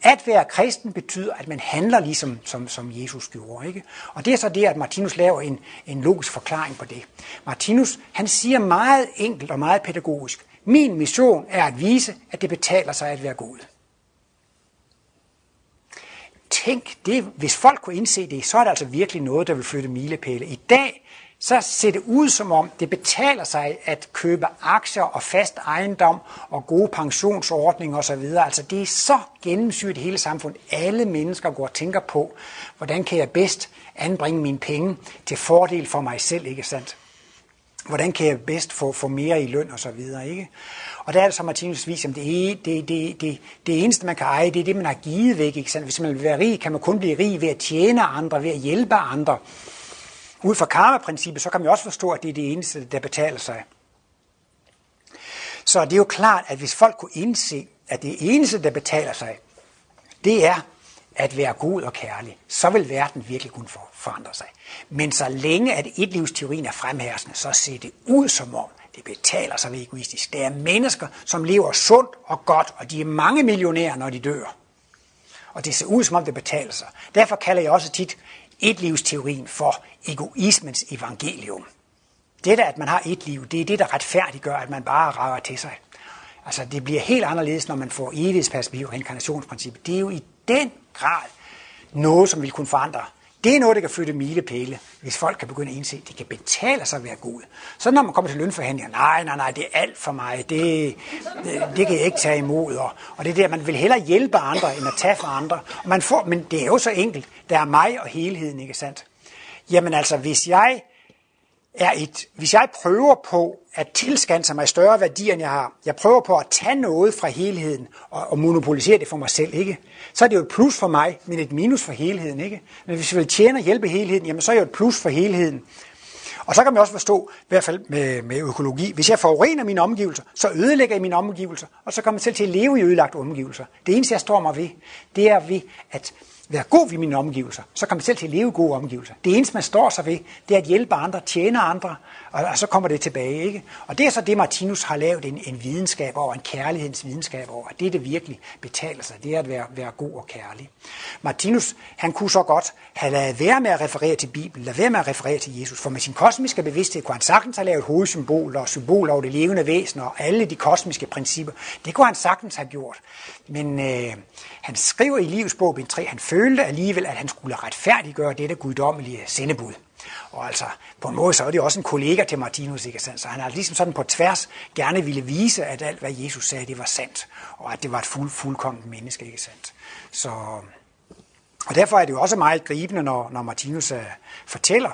At være kristen betyder, at man handler ligesom som, som Jesus gjorde. Ikke? Og det er så det, at Martinus laver en, en logisk forklaring på det. Martinus han siger meget enkelt og meget pædagogisk, min mission er at vise, at det betaler sig at være god. Tænk, det, hvis folk kunne indse det, så er det altså virkelig noget, der vil flytte milepæle. I dag så ser det ud som om, det betaler sig at købe aktier og fast ejendom og gode pensionsordninger osv. Altså det er så gennemsyret hele samfundet. Alle mennesker går og tænker på, hvordan kan jeg bedst anbringe mine penge til fordel for mig selv, ikke sandt? Hvordan kan jeg bedst få, få mere i løn og så videre, ikke? Og der er det så Martinus vis, at det, det, det, det, det eneste, man kan eje, det er det, man har givet væk. Ikke sandt? Hvis man vil være rig, kan man kun blive rig ved at tjene andre, ved at hjælpe andre. Ud fra karma-princippet, så kan man også forstå, at det er det eneste, der betaler sig. Så det er jo klart, at hvis folk kunne indse, at det eneste, der betaler sig, det er at være god og kærlig, så vil verden virkelig kunne forandre sig. Men så længe at etlivsteorien er fremherskende, så ser det ud som om, det betaler sig ved egoistisk. Det er mennesker, som lever sundt og godt, og de er mange millionærer, når de dør. Og det ser ud som om, det betaler sig. Derfor kalder jeg også tit etlivsteorien for egoismens evangelium. Det der, at man har et liv, det er det, der retfærdiggør, at man bare rager til sig. Altså, det bliver helt anderledes, når man får evighedsperspektiv og inkarnationsprincip. Det er jo i den grad noget, som vil kunne forandre. Det er noget, der kan flytte milepæle, hvis folk kan begynde at indse, at det kan betale sig at være god. Så når man kommer til lønforhandlinger, nej, nej, nej, det er alt for mig, det, det, det kan jeg ikke tage imod. Og, og det er det, man vil hellere hjælpe andre, end at tage fra andre. Og man får, men det er jo så enkelt. Der er mig og helheden, ikke sandt? Jamen altså, hvis jeg er et, hvis jeg prøver på at tilskanse mig større værdi, end jeg har, jeg prøver på at tage noget fra helheden og, og monopolisere det for mig selv, ikke? så er det jo et plus for mig, men et minus for helheden. Ikke? Men hvis jeg vil tjene og hjælpe helheden, jamen så er det jo et plus for helheden. Og så kan man også forstå, i hvert fald med, med økologi, hvis jeg forurener mine omgivelser, så ødelægger jeg mine omgivelser, og så kommer jeg selv til at leve i ødelagte omgivelser. Det eneste, jeg står mig ved, det er ved at være god ved mine omgivelser, så kommer jeg selv til at leve gode omgivelser. Det eneste, man står sig ved, det er at hjælpe andre, tjene andre, og, og så kommer det tilbage. Ikke? Og det er så det, Martinus har lavet en, en videnskab over, en kærlighedens videnskab over. Det er det virkelig betaler sig, det er at være, være god og kærlig. Martinus, han kunne så godt have lavet være med at referere til Bibelen, lade være med at referere til Jesus, for med sin kosmiske bevidsthed kunne han sagtens have lavet hovedsymboler og symboler over det levende væsen og alle de kosmiske principper. Det kunne han sagtens have gjort. Men øh, han skriver i livsbog 3, han følte alligevel, at han skulle retfærdiggøre dette guddommelige sendebud. Og altså, på en måde så er det også en kollega til Martinus, ikke sandt? Så han har ligesom sådan på tværs gerne ville vise, at alt, hvad Jesus sagde, det var sandt. Og at det var et fuld, fuldkommen menneske, ikke sandt? Så, og derfor er det jo også meget gribende, når, når Martinus uh, fortæller,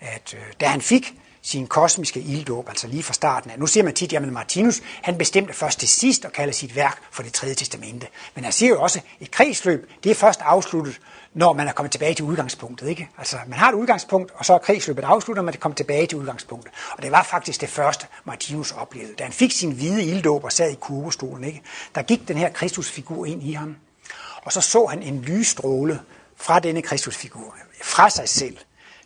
at uh, da han fik sin kosmiske ilddåb, altså lige fra starten af. Nu siger man tit, at Martinus, han bestemte først til sidst og kalder sit værk for det tredje testamente. Men han siger jo også, at et kredsløb, det er først afsluttet, når man er kommet tilbage til udgangspunktet. Ikke? Altså, man har et udgangspunkt, og så er kredsløbet afsluttet, og man er kommet tilbage til udgangspunktet. Og det var faktisk det første, Martinus oplevede. Da han fik sin hvide ilddåb og sad i kurvestolen, ikke? der gik den her Kristusfigur ind i ham. Og så så han en lysstråle fra denne Kristusfigur, fra sig selv,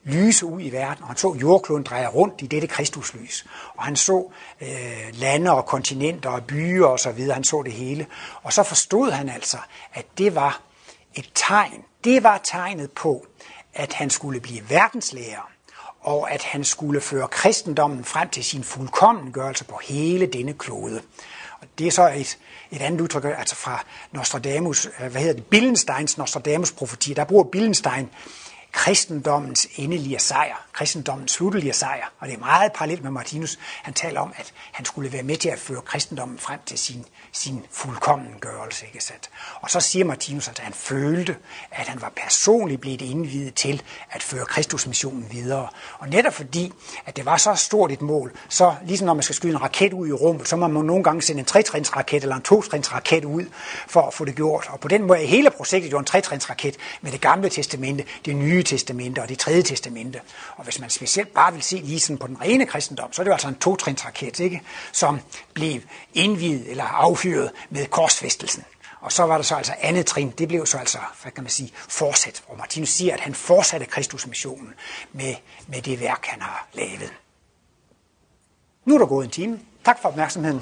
lyse ud i verden, og han så jordkloden dreje rundt i dette Kristuslys. Og han så øh, lande og kontinenter og byer og så videre, han så det hele. Og så forstod han altså, at det var et tegn. Det var tegnet på, at han skulle blive verdenslærer, og at han skulle føre kristendommen frem til sin fuldkommengørelse på hele denne klode. Og det er så et, et andet udtryk, altså fra Nostradamus, øh, hvad hedder det, Billensteins Nostradamus profeti. Der bruger Billenstein kristendommens endelige sejr, kristendommens sluttelige sejr. Og det er meget parallelt med Martinus. Han taler om, at han skulle være med til at føre kristendommen frem til sin, sin fuldkommengørelse. Ikke sandt? Og så siger Martinus, at han følte, at han var personligt blevet indvidet til at føre Kristusmissionen videre. Og netop fordi, at det var så stort et mål, så ligesom når man skal skyde en raket ud i rummet, så må man nogle gange sende en tretrinsraket eller en totrinsraket ud for at få det gjort. Og på den måde er hele projektet jo en tretrinsraket med det gamle testamente, det nye testamente og det tredje testamente. Og hvis man specielt bare vil se lige sådan på den rene kristendom, så er det jo altså en totrinsraket, ikke? som blev indvidet eller affyret med korsfæstelsen. Og så var der så altså andet trin, det blev så altså, hvad kan man sige, fortsat. Og Martinus siger, at han fortsatte Kristusmissionen med, med det værk, han har lavet. Nu er der gået en time. Tak for opmærksomheden.